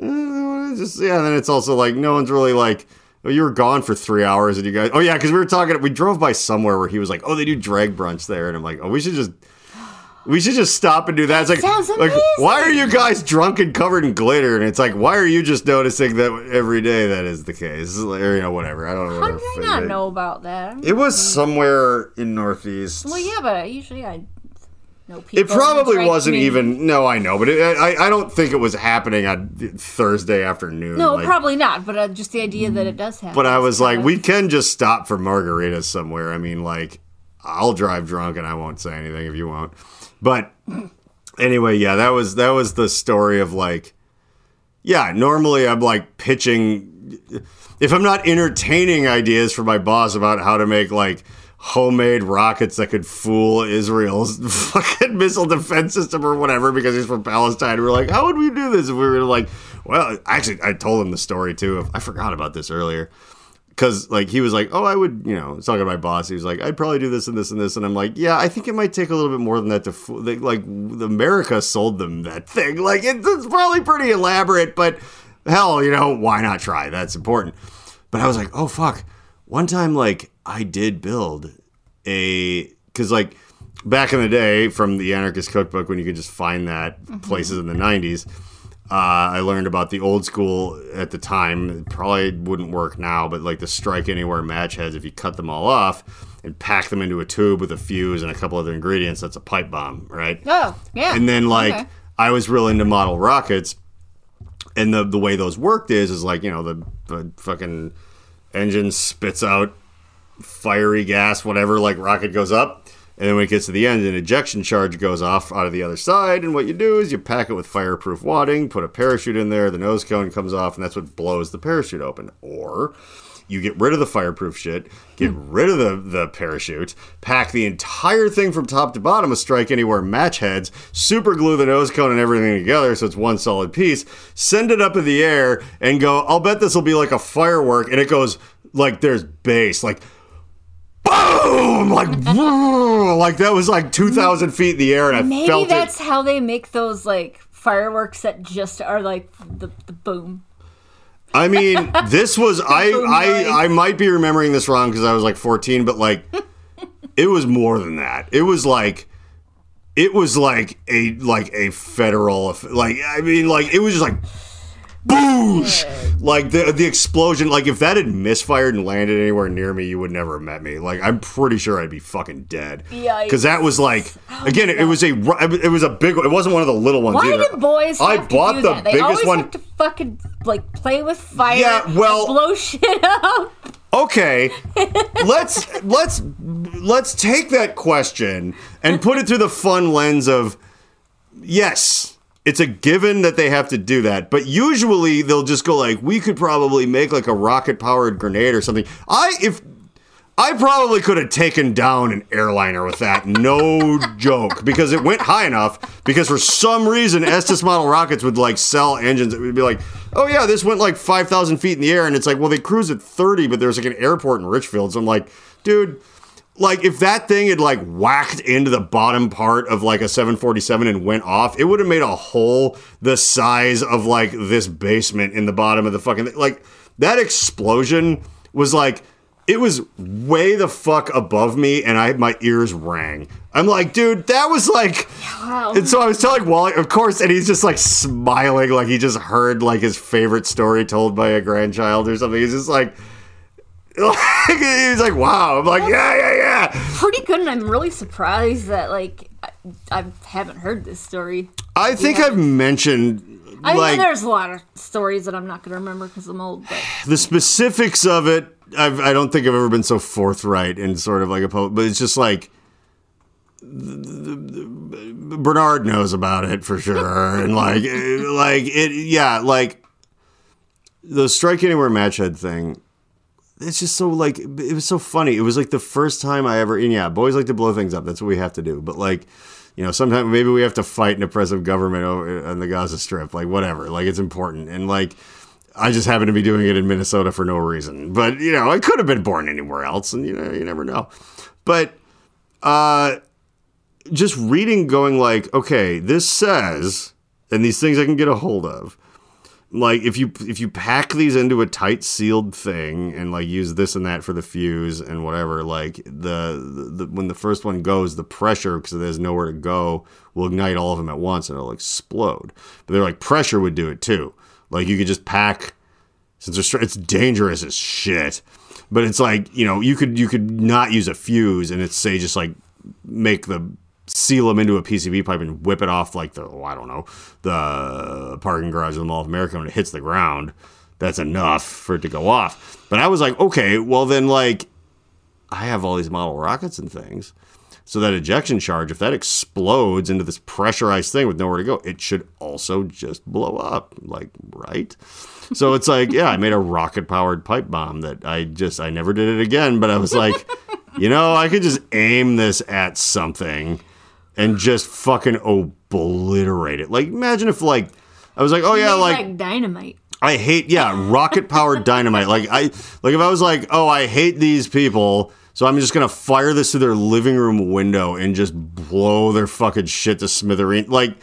Eh, just yeah. Then it's also like no one's really like. Oh, you were gone for three hours, and you guys. Oh yeah, because we were talking. We drove by somewhere where he was like, "Oh, they do drag brunch there," and I'm like, "Oh, we should just." We should just stop and do that. It's like, Sounds like, amazing. why are you guys drunk and covered in glitter? And it's like, why are you just noticing that every day that is the case? Or, you know, whatever. I don't know. How did I not know about that? It was somewhere in Northeast. well, yeah, but usually I know people. It probably wasn't community. even. No, I know, but it, I, I don't think it was happening on Thursday afternoon. No, like- probably not. But uh, just the idea that it does happen. But I was like, we can just stop for margaritas somewhere. I mean, like, I'll drive drunk and I won't say anything if you won't. But anyway, yeah, that was that was the story of like, yeah. Normally, I'm like pitching. If I'm not entertaining ideas for my boss about how to make like homemade rockets that could fool Israel's fucking missile defense system or whatever because he's from Palestine, we're like, how would we do this if we were like, well, actually, I told him the story too. I forgot about this earlier because like he was like, oh, I would, you know, talking to my boss. He was like, I'd probably do this and this and this, and I'm like, yeah, I think it might take a little bit more than that to. They, like, America sold them that thing. Like, it's, it's probably pretty elaborate, but hell, you know, why not try? That's important. But I was like, oh fuck. One time, like I did build a because like back in the day from the Anarchist Cookbook when you could just find that mm-hmm. places in the '90s. Uh, I learned about the old school at the time. It probably wouldn't work now, but like the strike anywhere match heads, if you cut them all off and pack them into a tube with a fuse and a couple other ingredients, that's a pipe bomb, right? Oh, yeah. And then like Okay. I was real into model rockets, and the the way those worked is is like you know the, the fucking engine spits out fiery gas, whatever, like rocket goes up. And then when it gets to the end, an ejection charge goes off out of the other side. And what you do is you pack it with fireproof wadding, put a parachute in there, the nose cone comes off, and that's what blows the parachute open. Or you get rid of the fireproof shit, get hmm. rid of the, the parachute, pack the entire thing from top to bottom with Strike Anywhere match heads, super glue the nose cone and everything together so it's one solid piece, send it up in the air, and go, I'll bet this will be like a firework. And it goes like there's bass, like boom, like like that was like two thousand feet in the air, and I Maybe felt that's it. how they make those like fireworks that just are like the, the boom. I mean, this was I I I might be remembering this wrong because I was like fourteen, but like it was more than that. It was like. It was like a like a federal like I mean like it was just like boosh like the the explosion like if that had misfired and landed anywhere near me you would never have met me like I'm pretty sure I'd be fucking dead Yikes. because that was like oh again it was a it was a big one. it wasn't one of the little ones Why either. do boys? I have bought to do the that? They biggest always one have to fucking like play with fire. Yeah, well- and blow shit up. okay let's let's let's take that question and put it through the fun lens of yes it's a given that they have to do that but usually they'll just go like we could probably make like a rocket powered grenade or something i if I probably could have taken down an airliner with that, no joke, because it went high enough. Because for some reason, Estes model rockets would like sell engines. It would be like, oh yeah, this went like five thousand feet in the air, and it's like, well, they cruise at thirty, but there's like an airport in Richfield. So I'm like, dude, like if that thing had like whacked into the bottom part of like a 747 and went off, it would have made a hole the size of like this basement in the bottom of the fucking like that explosion was like it was way the fuck above me and I my ears rang. I'm like, dude, that was like Wow. and so I was telling Wally, of course, and he's just like smiling, like he just heard like his favorite story told by a grandchild or something. He's just like, he's like, wow. I'm like, yeah, yeah, yeah. Pretty good, and I'm really surprised that like I, I haven't heard this story. I think I've mentioned I like there's a lot of stories that I'm not going to remember because I'm old. But the specifics of it. I've, I don't think I've ever been so forthright and sort of like a public, but it's just like. Bernard knows about it for sure, and like, like it, yeah, like the strike anywhere match head thing. It's just so like it was so funny. It was like the first time I ever, and yeah, boys like to blow things up. That's what we have to do. But like, you know, sometimes maybe we have to fight an oppressive government over, on the Gaza Strip. Like whatever, like it's important, and like I just happen to be doing it in Minnesota for no reason. But you know, I could have been born anywhere else, and you know, you never know. But uh, just reading, going like, okay, this says, and these things I can get a hold of. Like if you if you pack these into a tight sealed thing and like use this and that for the fuse and whatever, like the, the when the first one goes, the pressure because there's nowhere to go will ignite all of them at once and it'll explode. But they're like pressure would do it too. Like you could just pack since it's dangerous as shit. But it's like you know you could you could not use a fuse and it's say just like make the seal them into a PVC pipe and whip it off like the oh, I don't know the parking garage of the Mall of America when it hits the ground. That's enough for it to go off. But I was like, okay, well then like I have all these model rockets and things. So that ejection charge, if that explodes into this pressurized thing with nowhere to go, it should also just blow up. Like, right? So it's like, yeah, I made a rocket powered pipe bomb that I just I never did it again, but I was like, you know, I could just aim this at something and just fucking obliterate it. Like imagine if like I was like, oh yeah, like like dynamite. I hate yeah, rocket powered dynamite. Like I like if I was like, "Oh, I hate these people." So I'm just to fire this through their living room window and just blow their fucking shit to smithereen. Like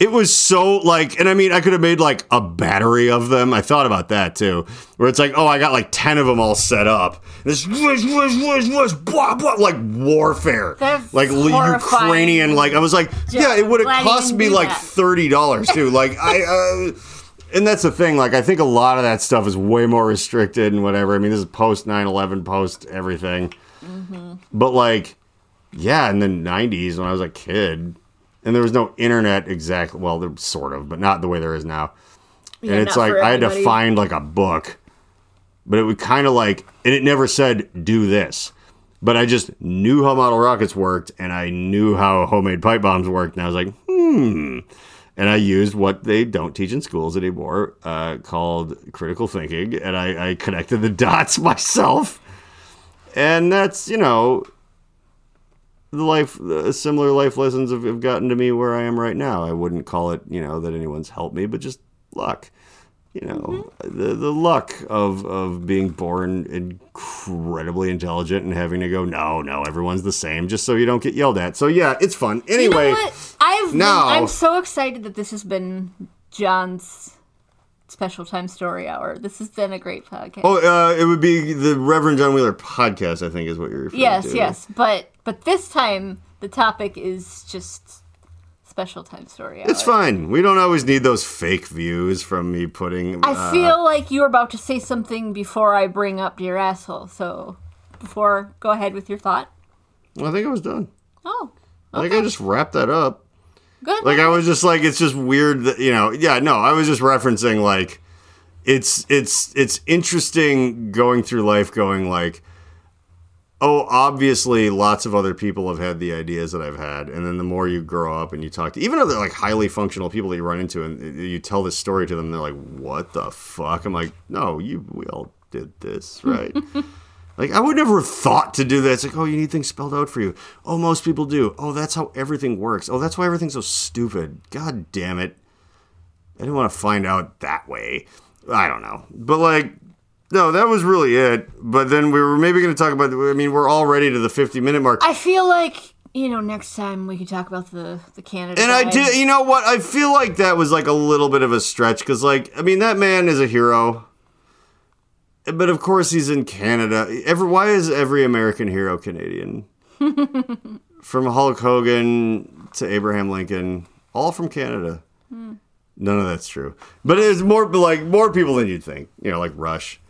It was so like, and I mean, I could have made like a battery of them. I thought about that too, where it's like, oh, I got like ten of them all set up. This whoosh, whoosh, whoosh, whoosh, blah, blah, like warfare, That's like horrifying. Ukrainian. Like I was like, yeah, it would have cost me like that. thirty dollars too. Like I. uh and that's the thing. Like, I think a lot of that stuff is way more restricted and whatever. I mean, this is post 9 11, post everything. Mm-hmm. But, like, yeah, in the 90s when I was a kid, and there was no internet exactly. Well, there sort of, but not the way there is now. Yeah, and it's like I had to find like a book, but it would kind of like, and it never said do this. But I just knew how model rockets worked, and I knew how homemade pipe bombs worked, and I was like, hmm. And I used what they don't teach in schools anymore, uh, called critical thinking, and I, I connected the dots myself. And that's you know, the life, the similar life lessons have, have gotten to me where I am right now. I wouldn't call it, you know, that anyone's helped me, but just luck. You know, the the luck of of being born incredibly intelligent and having to go, no, no, everyone's the same, just so you don't get yelled at. So yeah, it's fun. You Anyway, know? I've now- been, I'm so excited that this has been John's special time story hour. This has been a great podcast. oh, uh, it would be the Reverend John Wheeler podcast. I think is what you're referring yes, to. Yes, yes, but but this time the topic is just special time story hour. It's fine. We don't always need those fake views from me putting. I uh, feel like you were about to say something before I bring up your asshole. So before, go ahead with your thought. I think I was done. Oh, I think I just wrapped that up. good. Like I was just like, it's just weird that you know. Yeah, no, I was just referencing like, it's it's it's interesting going through life, going like, oh, obviously, lots of other people have had the ideas that I've had, and then the more you grow up and you talk to even other like highly functional people that you run into, and uh, you tell this story to them, they're like, what the fuck? I'm like, no, you we all did this, right? Like I would never have thought to do that. It's like, oh, you need things spelled out for you. Oh, most people do. Oh, that's how everything works. Oh, that's why everything's so stupid. God damn it. I didn't want to find out that way. I don't know. But like no, that was really it. But then we were maybe going to talk about I mean, we're already to the 50 minute mark. I feel like you know next time we could talk about the the Canada. and I guy. did, you know what? I feel like that was like a little bit of a stretch because, like, I mean, that man is a hero. But of course, he's in Canada. Every why is every American hero Canadian? from Hulk Hogan to Abraham Lincoln, all from Canada. Hmm. None of that's true, but it's more like more people than you'd think. You know, like Rush.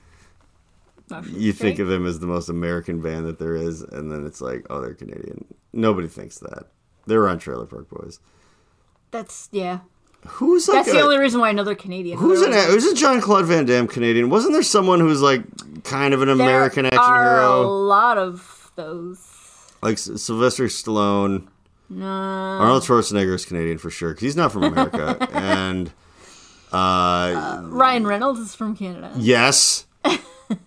You think of them as the most American band that there is, and then it's like, oh, they're Canadian. Nobody thinks that. They were on Trailer Park Boys. That's yeah. Who's like That's the only reason why another Canadian. Who's an who's a Jean-Claude Van Damme Canadian? Wasn't there someone who's like kind of an there American action are A lot of those. like Sylvester Stallone? No. Arnold Schwarzenegger is Canadian for sure because he's not from America. and uh, Ryan Reynolds is from Canada. yes,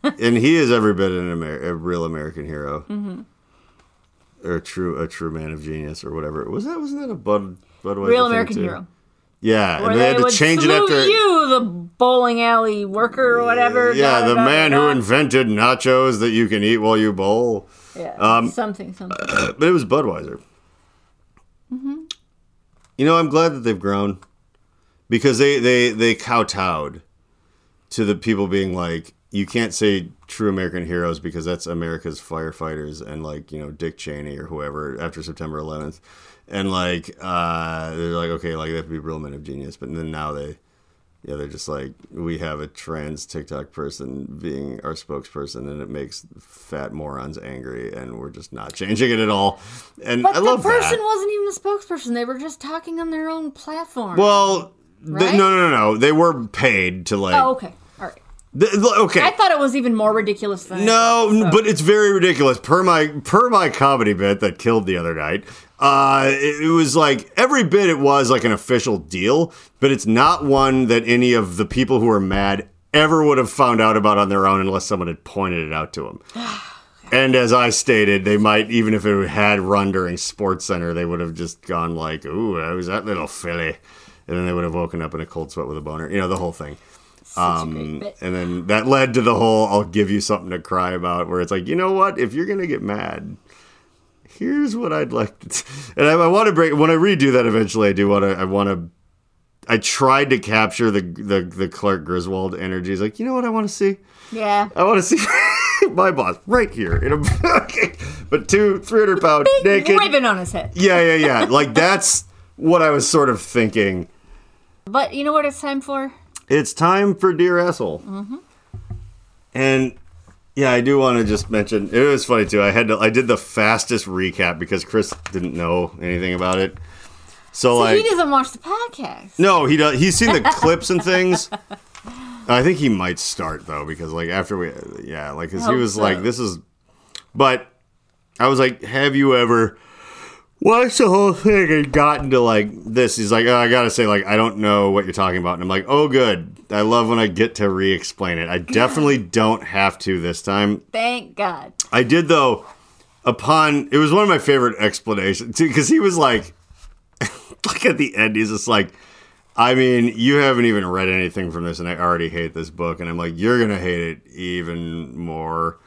and he is every bit an Amer- a real American hero, Mm-hmm. or a true a true man of genius or whatever. Was that wasn't that a Bud Budweiser Real American too? hero. Yeah, Where and they had to change it after. you, the bowling alley worker or whatever. Yeah, da, the da, man da, who invented nachos that you can eat while you bowl. Yeah, um, something, something. But it was Budweiser. You know, I'm glad that they've grown because they they they kowtowed to the people being like, you can't say true American heroes because that's America's firefighters and like you know Dick Cheney or whoever after September 11th, and like uh, they're like okay, like they have to be real men of genius, but then now they. Yeah, they're just like we have a trans TikTok person being our spokesperson, and it makes fat morons angry, and we're just not changing it at all. And But I the love person that. wasn't even a spokesperson. They were just talking on their own platform. Well, Right? no, no, no, no. They were paid to like. oh, okay. All right. th- okay. I thought it was even more ridiculous than no, so. but it's very ridiculous. Per my per my comedy bit that killed the other night, uh, it, it was like every bit it was like an official deal, but it's not one that any of the people who are mad ever would have found out about on their own unless someone had pointed it out to them. And as I stated, they might even if it had run during Sports Center, they would have just gone like, "Ooh, that was that little filly," and then they would have woken up in a cold sweat with a boner. You know, the whole thing. Um, and then that led to the whole I'll give you something to cry about, where it's like, you know what? If you're going to get mad, here's what I'd like to. T-. And I, I want to break, when I redo that eventually, I do want to, I want to I tried to capture the the the Clark Griswold energy. He's like, you know what I want to see? Yeah. I want to see my boss right here in a okay. but two three hundred pound Big naked. ribbon on his head. Yeah, yeah, yeah. Like that's what I was sort of thinking. But you know what it's time for? It's time for Dear Asshole. Mm-hmm. And yeah, I do want to just mention it was funny too. I had to I did the fastest recap because Chris didn't know anything about it. So, So like he doesn't watch the podcast. No, he does he's seen the clips and things. I think he might start though because like after we yeah, like cuz he was so. like this is but I was like, "Have you ever watched the whole thing and gotten to like this?" He's like, oh, "I got to say like I don't know what you're talking about." And I'm like, "Oh good. I love when I get to re-explain it. I definitely don't have to this time." Thank God. I did though. Upon it was one of my favorite explanations because he was like, like at the end, he's just like, I mean, you haven't even read anything from this, and I already hate this book, and I'm like, you're gonna hate it even more.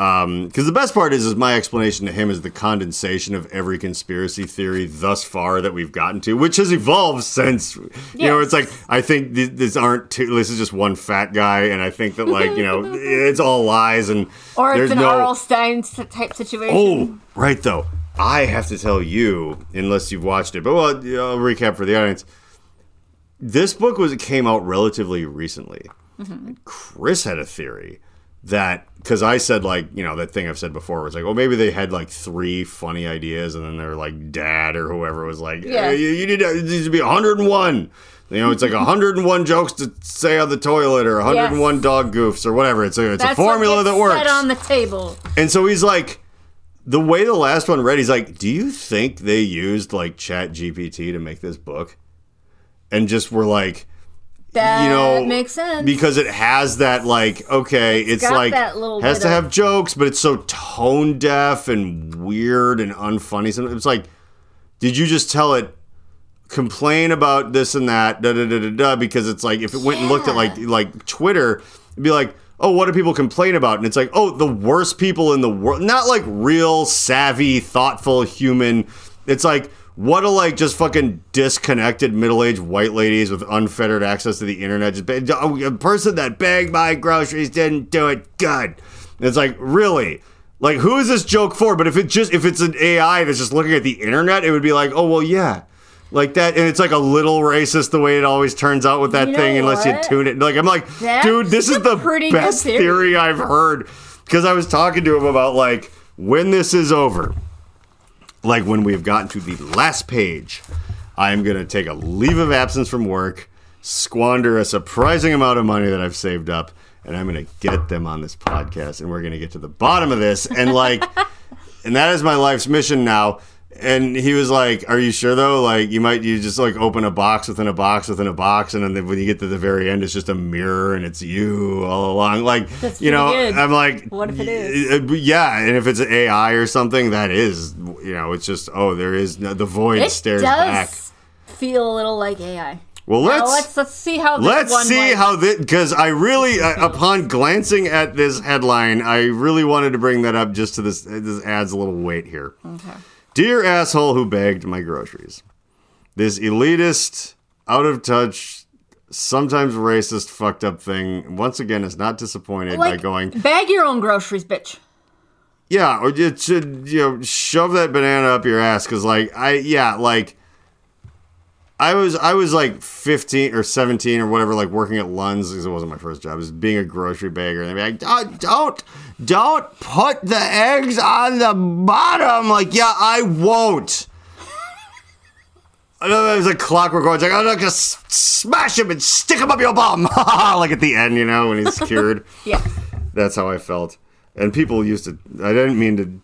Um, because the best part is, is my explanation to him is the condensation of every conspiracy theory thus far that we've gotten to, which has evolved since. You know, it's like I think th- these aren't two. This is just one fat guy, and I think that like you know, it's all lies and Or it's an no. R.L. Stine type situation. Oh, right though. I have to tell you, unless you've watched it, but well, I'll recap for the audience. This book was came out relatively recently. Chris had a theory that because I said like you know that thing I've said before was like, well, maybe they had like three funny ideas, and then they're like dad or whoever was like, Yeah. "Hey, you, you need to, it needs to be 101. You know, it's like 101 jokes to say on the toilet or 101 dog goofs or whatever. It's a, it's That's a formula that works. On the table. And so he's like, the way the last one read, he's like, do you think they used like Chat GPT to make this book? And just were like, That you know, makes sense. because it has that like, okay, it's, like that little has to of- have jokes, but it's so tone deaf and weird and unfunny. So it's like, did you just tell it? Complain about this and that, da da da da da, because it's like if it went and looked at like like Twitter, it'd be like, oh, what do people complain about? And it's like, oh, the worst people in the world. Not like real, savvy, thoughtful human. It's like, what a like just fucking disconnected middle aged white ladies with unfettered access to the internet. Just oh, a person that bagged my groceries didn't do it good. And it's like, really? Like, who is this joke for? But if it just if it's an AI that's just looking at the internet, it would be like, oh well, yeah. Like that, and it's like a little racist the way it always turns out with that You know thing, unless you tune it. Like I'm like, That's dude, this is the pretty best theory. theory I've heard. Because I was talking to him about like when this is over, like when we've gotten to the last page, I'm gonna take a leave of absence from work, squander a surprising amount of money that I've saved up, and I'm gonna get them on this podcast, and we're gonna get to the bottom of this, and like, and that is my life's mission now. And he was like, "Are you sure though? Like, you might you just like open a box within a box within a box, and then when you get to the very end, it's just a mirror and it's you all along. Like, That's you know, good. I'm like, What if it is? uh, Yeah, and if it's AI or something, that is, you know, it's just oh, there is no, the void it stares does back. feel a little like AI. Well, let's let's let's see how this let's see went. how this because I really, uh, upon glancing at this headline, I really wanted to bring that up just to this. This adds a little weight here. Okay. Dear asshole who bagged my groceries. This elitist, out of touch, sometimes racist, fucked up thing once again is not disappointed by going, bag your own groceries, bitch. yeah, or it should, you know, shove that banana up your ass. Cause like, I, yeah, like, I was, I was like 15 or 17 or whatever, like working at Lund's because it wasn't my first job. It was being a grocery bagger. And they'd be like, don't, don't, don't put the eggs on the bottom. Like, yeah, I won't. I know it was like oh, clockwork. Was like, I'm not gonna smash him and stick him up your bum. like at the end, you know, when he's cured. Yeah. That's how I felt. And people used to. I didn't mean to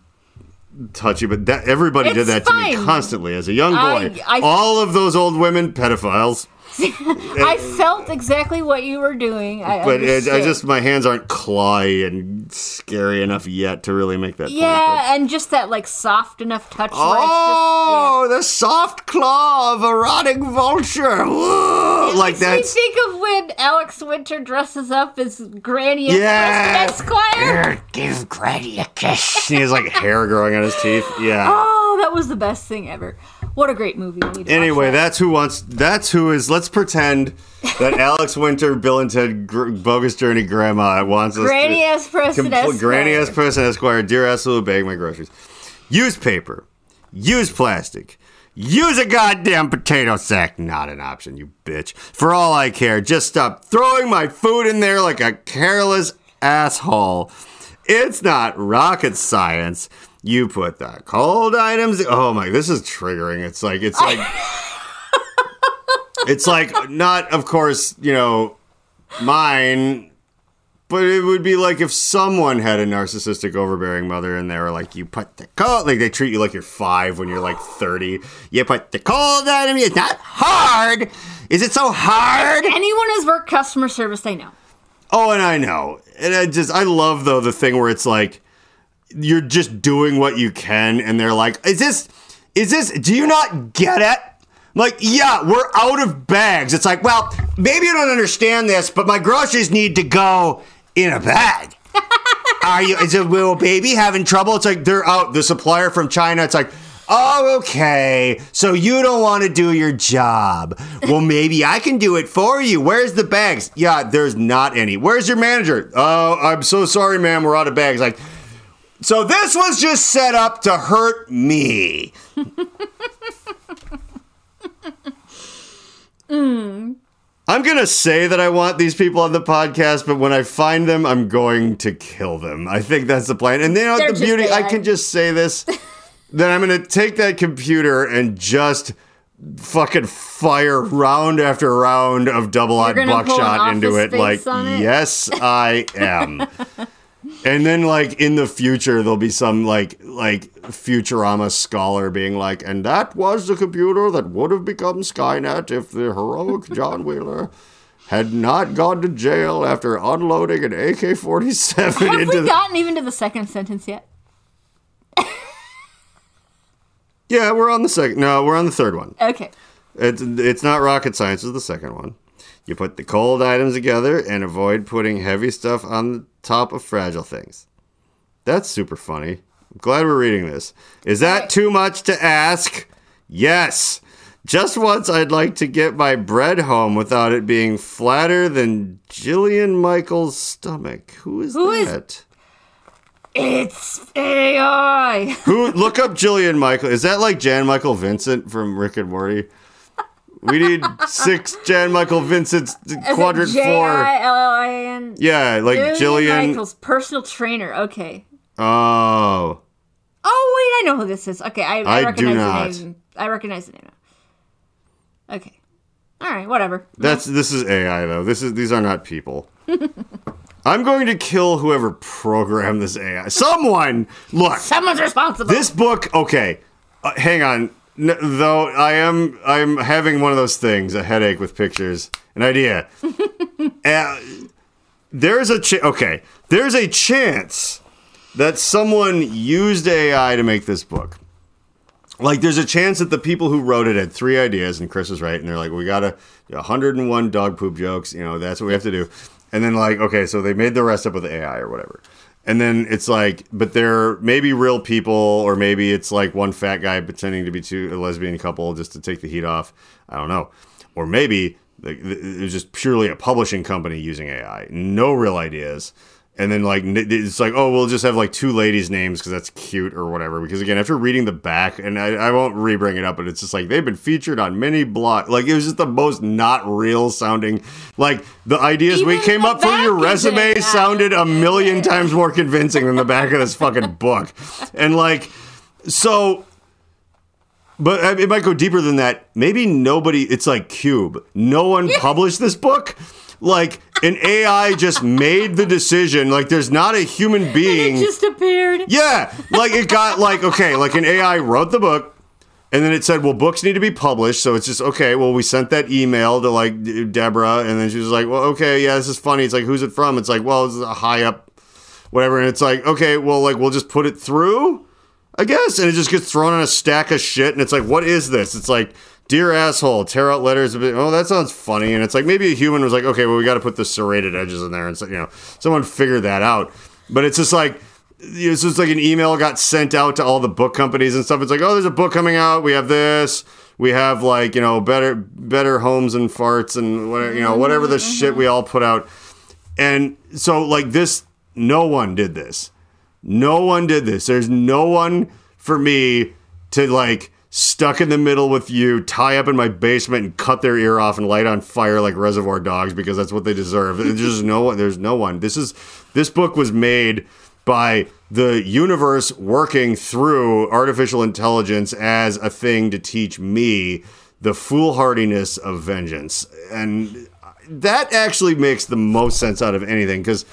touch you, but that everybody did It's that to me constantly as a young boy. I- I- All of those old women, pedophiles. I felt exactly what you were doing. I But it, I just my hands aren't clawy and scary enough yet to really make that. yeah, and just that like soft enough touch. where it's Oh, the soft claw of a rotting vulture. Whoa, just, like that. me that's. think of when Alex Winter dresses up as Granny and Yeah. Esquire. Here, Give Granny a kiss. he has like hair growing on his teeth. Yeah. Oh, that was the best thing ever. What a great movie. We need to Anyway, that's who wants. That's who is. Let's pretend that Alex Winter, Bill and Ted, Gr- Bogus Journey, Grandma wants us Granny to. S. Preston compl- Esquire. Granny S. Preston Esquire, dear asshole, bag my groceries. Use paper. Use plastic. Use a goddamn potato sack. Not an option, you bitch. For all I care, just stop throwing my food in there like a careless asshole. It's not rocket science. You put the cold items. Oh my, this is triggering. It's like, it's like, it's like not, of course, you know, mine, but it would be like if someone had a narcissistic, overbearing mother and they were like, you put the cold, like they treat you like you're five when you're like 30. You put the cold item, it's not hard. Is it so hard? Anyone who's worked customer service, they know. Oh, and I know. And I just, I love though the thing where it's like, you're just doing what you can and they're like, is this, is this, do you not get it? Like, yeah, we're out of bags. It's like, well, maybe you don't understand this, but my groceries need to go in a bag. Are you, is a little baby having trouble? It's like, they're out. The supplier from China, it's like, oh, okay. So you don't want to do your job. Well, maybe I can do it for you. Where's the bags? Yeah, there's not any. Where's your manager? Oh, I'm so sorry, ma'am. We're out of bags. Like, so this was just set up to hurt me. I'm going to say that I want these people on the podcast, but when I find them, I'm going to kill them. I think that's the plan. And then They're the just beauty, I can just say this. then I'm going to take that computer and just fucking fire round after round of double odd gonna pull an buckshot into it. Like, it? yes, I am. And then, like in the future, there'll be some like like Futurama scholar being like, "And that was the computer that would have become Skynet if the heroic John Wheeler had not gone to jail after unloading an AK-47 Have into." we the- gotten even to the second sentence yet? yeah, we're on the second. No, we're on the third one. Okay. It's it's not rocket science. It's the second one. You put the cold items together and avoid putting heavy stuff on the top of fragile things. That's super funny. I'm glad we're reading this. Is that too much to ask? Yes. Just once I'd like to get my bread home without it being flatter than Jillian Michaels' stomach. Who is Who is- that? It's AI. Who look up Jillian Michael? Is that like Jan Michael Vincent from Rick and Morty? We need six Jan Michael Vincent's quadrant four. J-I-L-L-I-N? Yeah, like Jillian. Michaels, personal trainer. Okay. Oh, Oh wait, I know who this is. Okay, I, I, I do recognize not. the name. I recognize the name. Okay. All right, whatever. that's this is AI though. This is these are not people. I'm going to kill whoever programmed this AI. Someone look. Someone's responsible. This book, okay. Uh, hang on. N- though I am, I'm having one of those things, a headache with pictures. An idea. uh, there's a ch- okay. There's a chance that someone used AI to make this book. Like, there's a chance that the people who wrote it had three ideas, and Chris was right, and they're like, we got to 101 dog poop jokes. You know, that's what we have to do. And then like, okay, so they made the rest up with AI or whatever. And then it's like, but they're maybe real people, or maybe it's like one fat guy pretending to be two a lesbian couple just to take the heat off. I don't know. Or maybe it was just purely a publishing company using AI, no real ideas. And then like it's like, oh, we'll just have like two ladies' names because that's cute or whatever. Because again, after reading the back, and I, I won't re-bring it up, but it's just like they've been featured on many blog. Like it was just the most not real sounding. Like the ideas we came up for your resume sounded a million times more convincing than the back of this fucking book. And like, so but uh, it might go deeper than that. Maybe nobody, it's like Cube. No one published this book. Like, an AI just made the decision. Like, there's not a human being. it just appeared. yeah. Like, it got, like, okay, like an AI wrote the book. And then it said, well, books need to be published. So it's just, okay, well, we sent that email to, like, Deborah. And then she was like, well, okay, yeah, this is funny. It's like, who's it from? It's like, well, it's a high up, whatever. And it's like, okay, well, like, we'll just put it through. I guess, and it just gets thrown on a stack of shit, and it's like, what is this? It's like, dear asshole, tear out letters. Oh, that sounds funny, and it's like maybe a human was like, okay, well, we got to put the serrated edges in there, and so you know, someone figured that out. But it's just like, it's like an email got sent out to all the book companies and stuff. It's like, oh, there's a book coming out. We have this. We have like you know better better homes and farts and whatever you know whatever the shit we all put out. And so like this, no one did this. No one did this. There's no one for me to like stuck in the middle with you, tie up in my basement and cut their ear off and light on fire like reservoir dogs because that's what they deserve. There's just no one. There's no one. This is this book was made by the universe working through artificial intelligence as a thing to teach me the foolhardiness of vengeance. And that actually makes the most sense out of anything because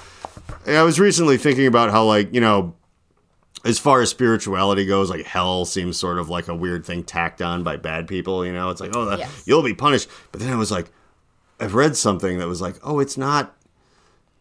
I was recently thinking about how, like, you know, as far as spirituality goes, like hell seems sort of like a weird thing tacked on by bad people. You know, it's like, oh, that, Yes. you'll be punished. But then I was like, I've read something that was like, oh, it's not.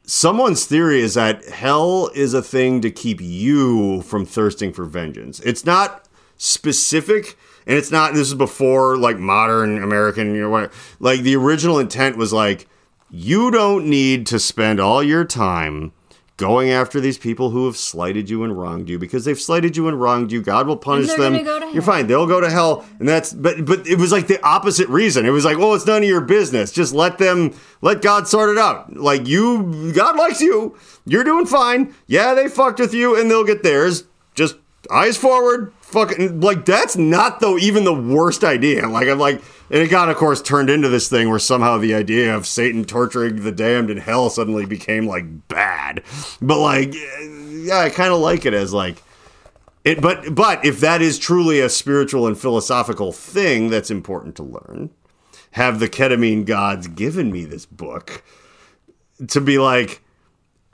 Someone's theory is that hell is a thing to keep you from thirsting for vengeance. It's not specific, and it's not. This is before like modern American, you know, what, like the original intent was like, you don't need to spend all your time going after these people who have slighted you and wronged you because they've slighted you and wronged you. God will punish them. go You're fine. They'll go to hell, and that's. But but it was like the opposite reason. It was like, oh, it's none of your business. Just let them. Let God sort it out. Like you, God likes you. You're doing fine. Yeah, they fucked with you, and they'll get theirs. Just eyes forward. Fucking like that's not though even the worst idea. Like I'm like, and it got of course turned into this thing where somehow the idea of Satan torturing the damned in hell suddenly became like bad. But like, yeah, I kind of like it as like. It, but but if that is truly a spiritual and philosophical thing that's important to learn, have the ketamine gods given me this book to be like,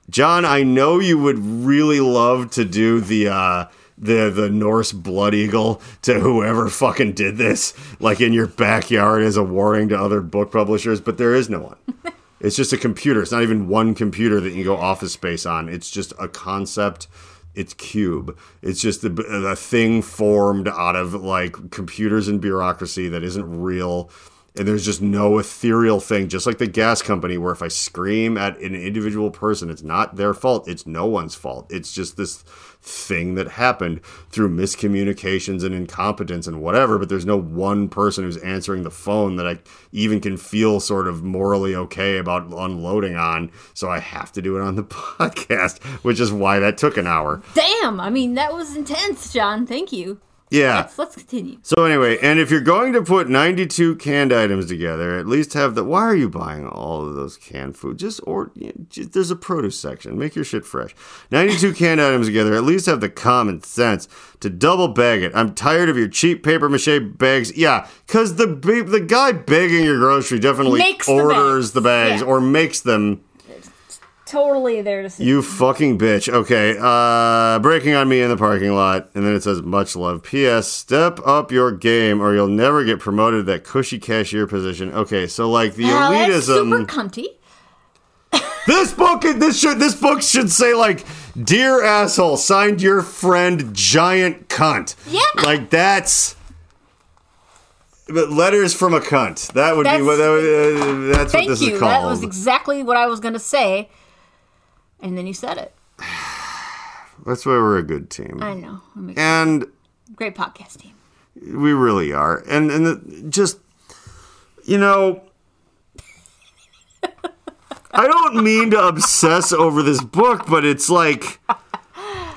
John, I know you would really love to do the uh the the Norse blood eagle to whoever fucking did this, like in your backyard as a warning to other book publishers, but there is no one. It's just a computer. It's not even one computer that you go office space on. It's just a concept. It's cube. It's just the, a thing formed out of like computers and bureaucracy that isn't real. And there's just no ethereal thing, just like the gas company, where if I scream at an individual person, it's not their fault. It's no one's fault. It's just this thing that happened through miscommunications and incompetence and whatever. But there's no one person who's answering the phone that I even can feel sort of morally okay about unloading on. So I have to do it on the podcast, which is why that took an hour. Damn, I mean that was intense, John. Thank you. Yeah. Let's let's continue. So anyway, and if you're going to put 92 canned items together, at least have the. Why are you buying all of those canned food? Just or you know, just, there's a produce section. Make your shit fresh. 92 canned items together. At least have the common sense to double bag it. I'm tired of your cheap paper mache bags. Yeah, because the the guy bagging your grocery definitely Makes the orders bags. the bags Yeah. or makes them. Totally there to see. You fucking bitch. Okay. Uh breaking on me in the parking lot. And then it says much love. PS, step up your game or you'll never get promoted that cushy cashier position. Okay, so like the Well, that's super elitism. cunty. this book this should this book should say like Dear asshole, signed your friend giant cunt. Yeah. Like that's but letters from a cunt. That would be That's- what that would, uh, that's what Thank this you. is called. That was exactly what I was gonna say. And then you said it. that's why we're a good team. I know. And great podcast team. We really are. And and the, just you know I don't mean to obsess over this book, but it's like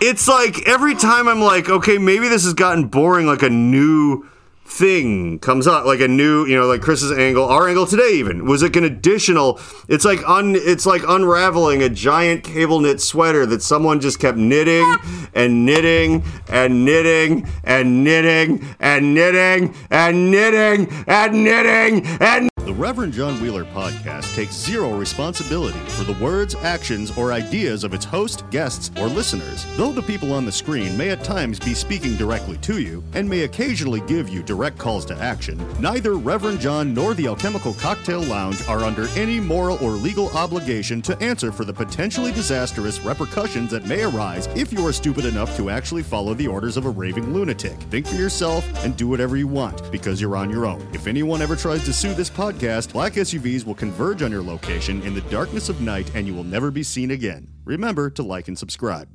it's like every time I'm like, okay, maybe this has gotten boring like a new thing comes up like a new you know like chris's angle our angle today even was like an additional it's like un it's like unraveling a giant cable knit sweater that someone just kept knitting and knitting and knitting and knitting and knitting and knitting and knitting and The Reverend John Wheeler podcast takes zero responsibility for the words, actions, or ideas of its host, guests, or listeners. Though the people on the screen may at times be speaking directly to you and may occasionally give you direct calls to action, neither Reverend John nor the Alchemical Cocktail Lounge are under any moral or legal obligation to answer for the potentially disastrous repercussions that may arise if you are stupid enough to actually follow the orders of a raving lunatic. Think for yourself and do whatever you want because you're on your own. If anyone ever tries to sue this podcast, black SUVs will converge on your location in the darkness of night and you will never be seen again. Remember to like and subscribe.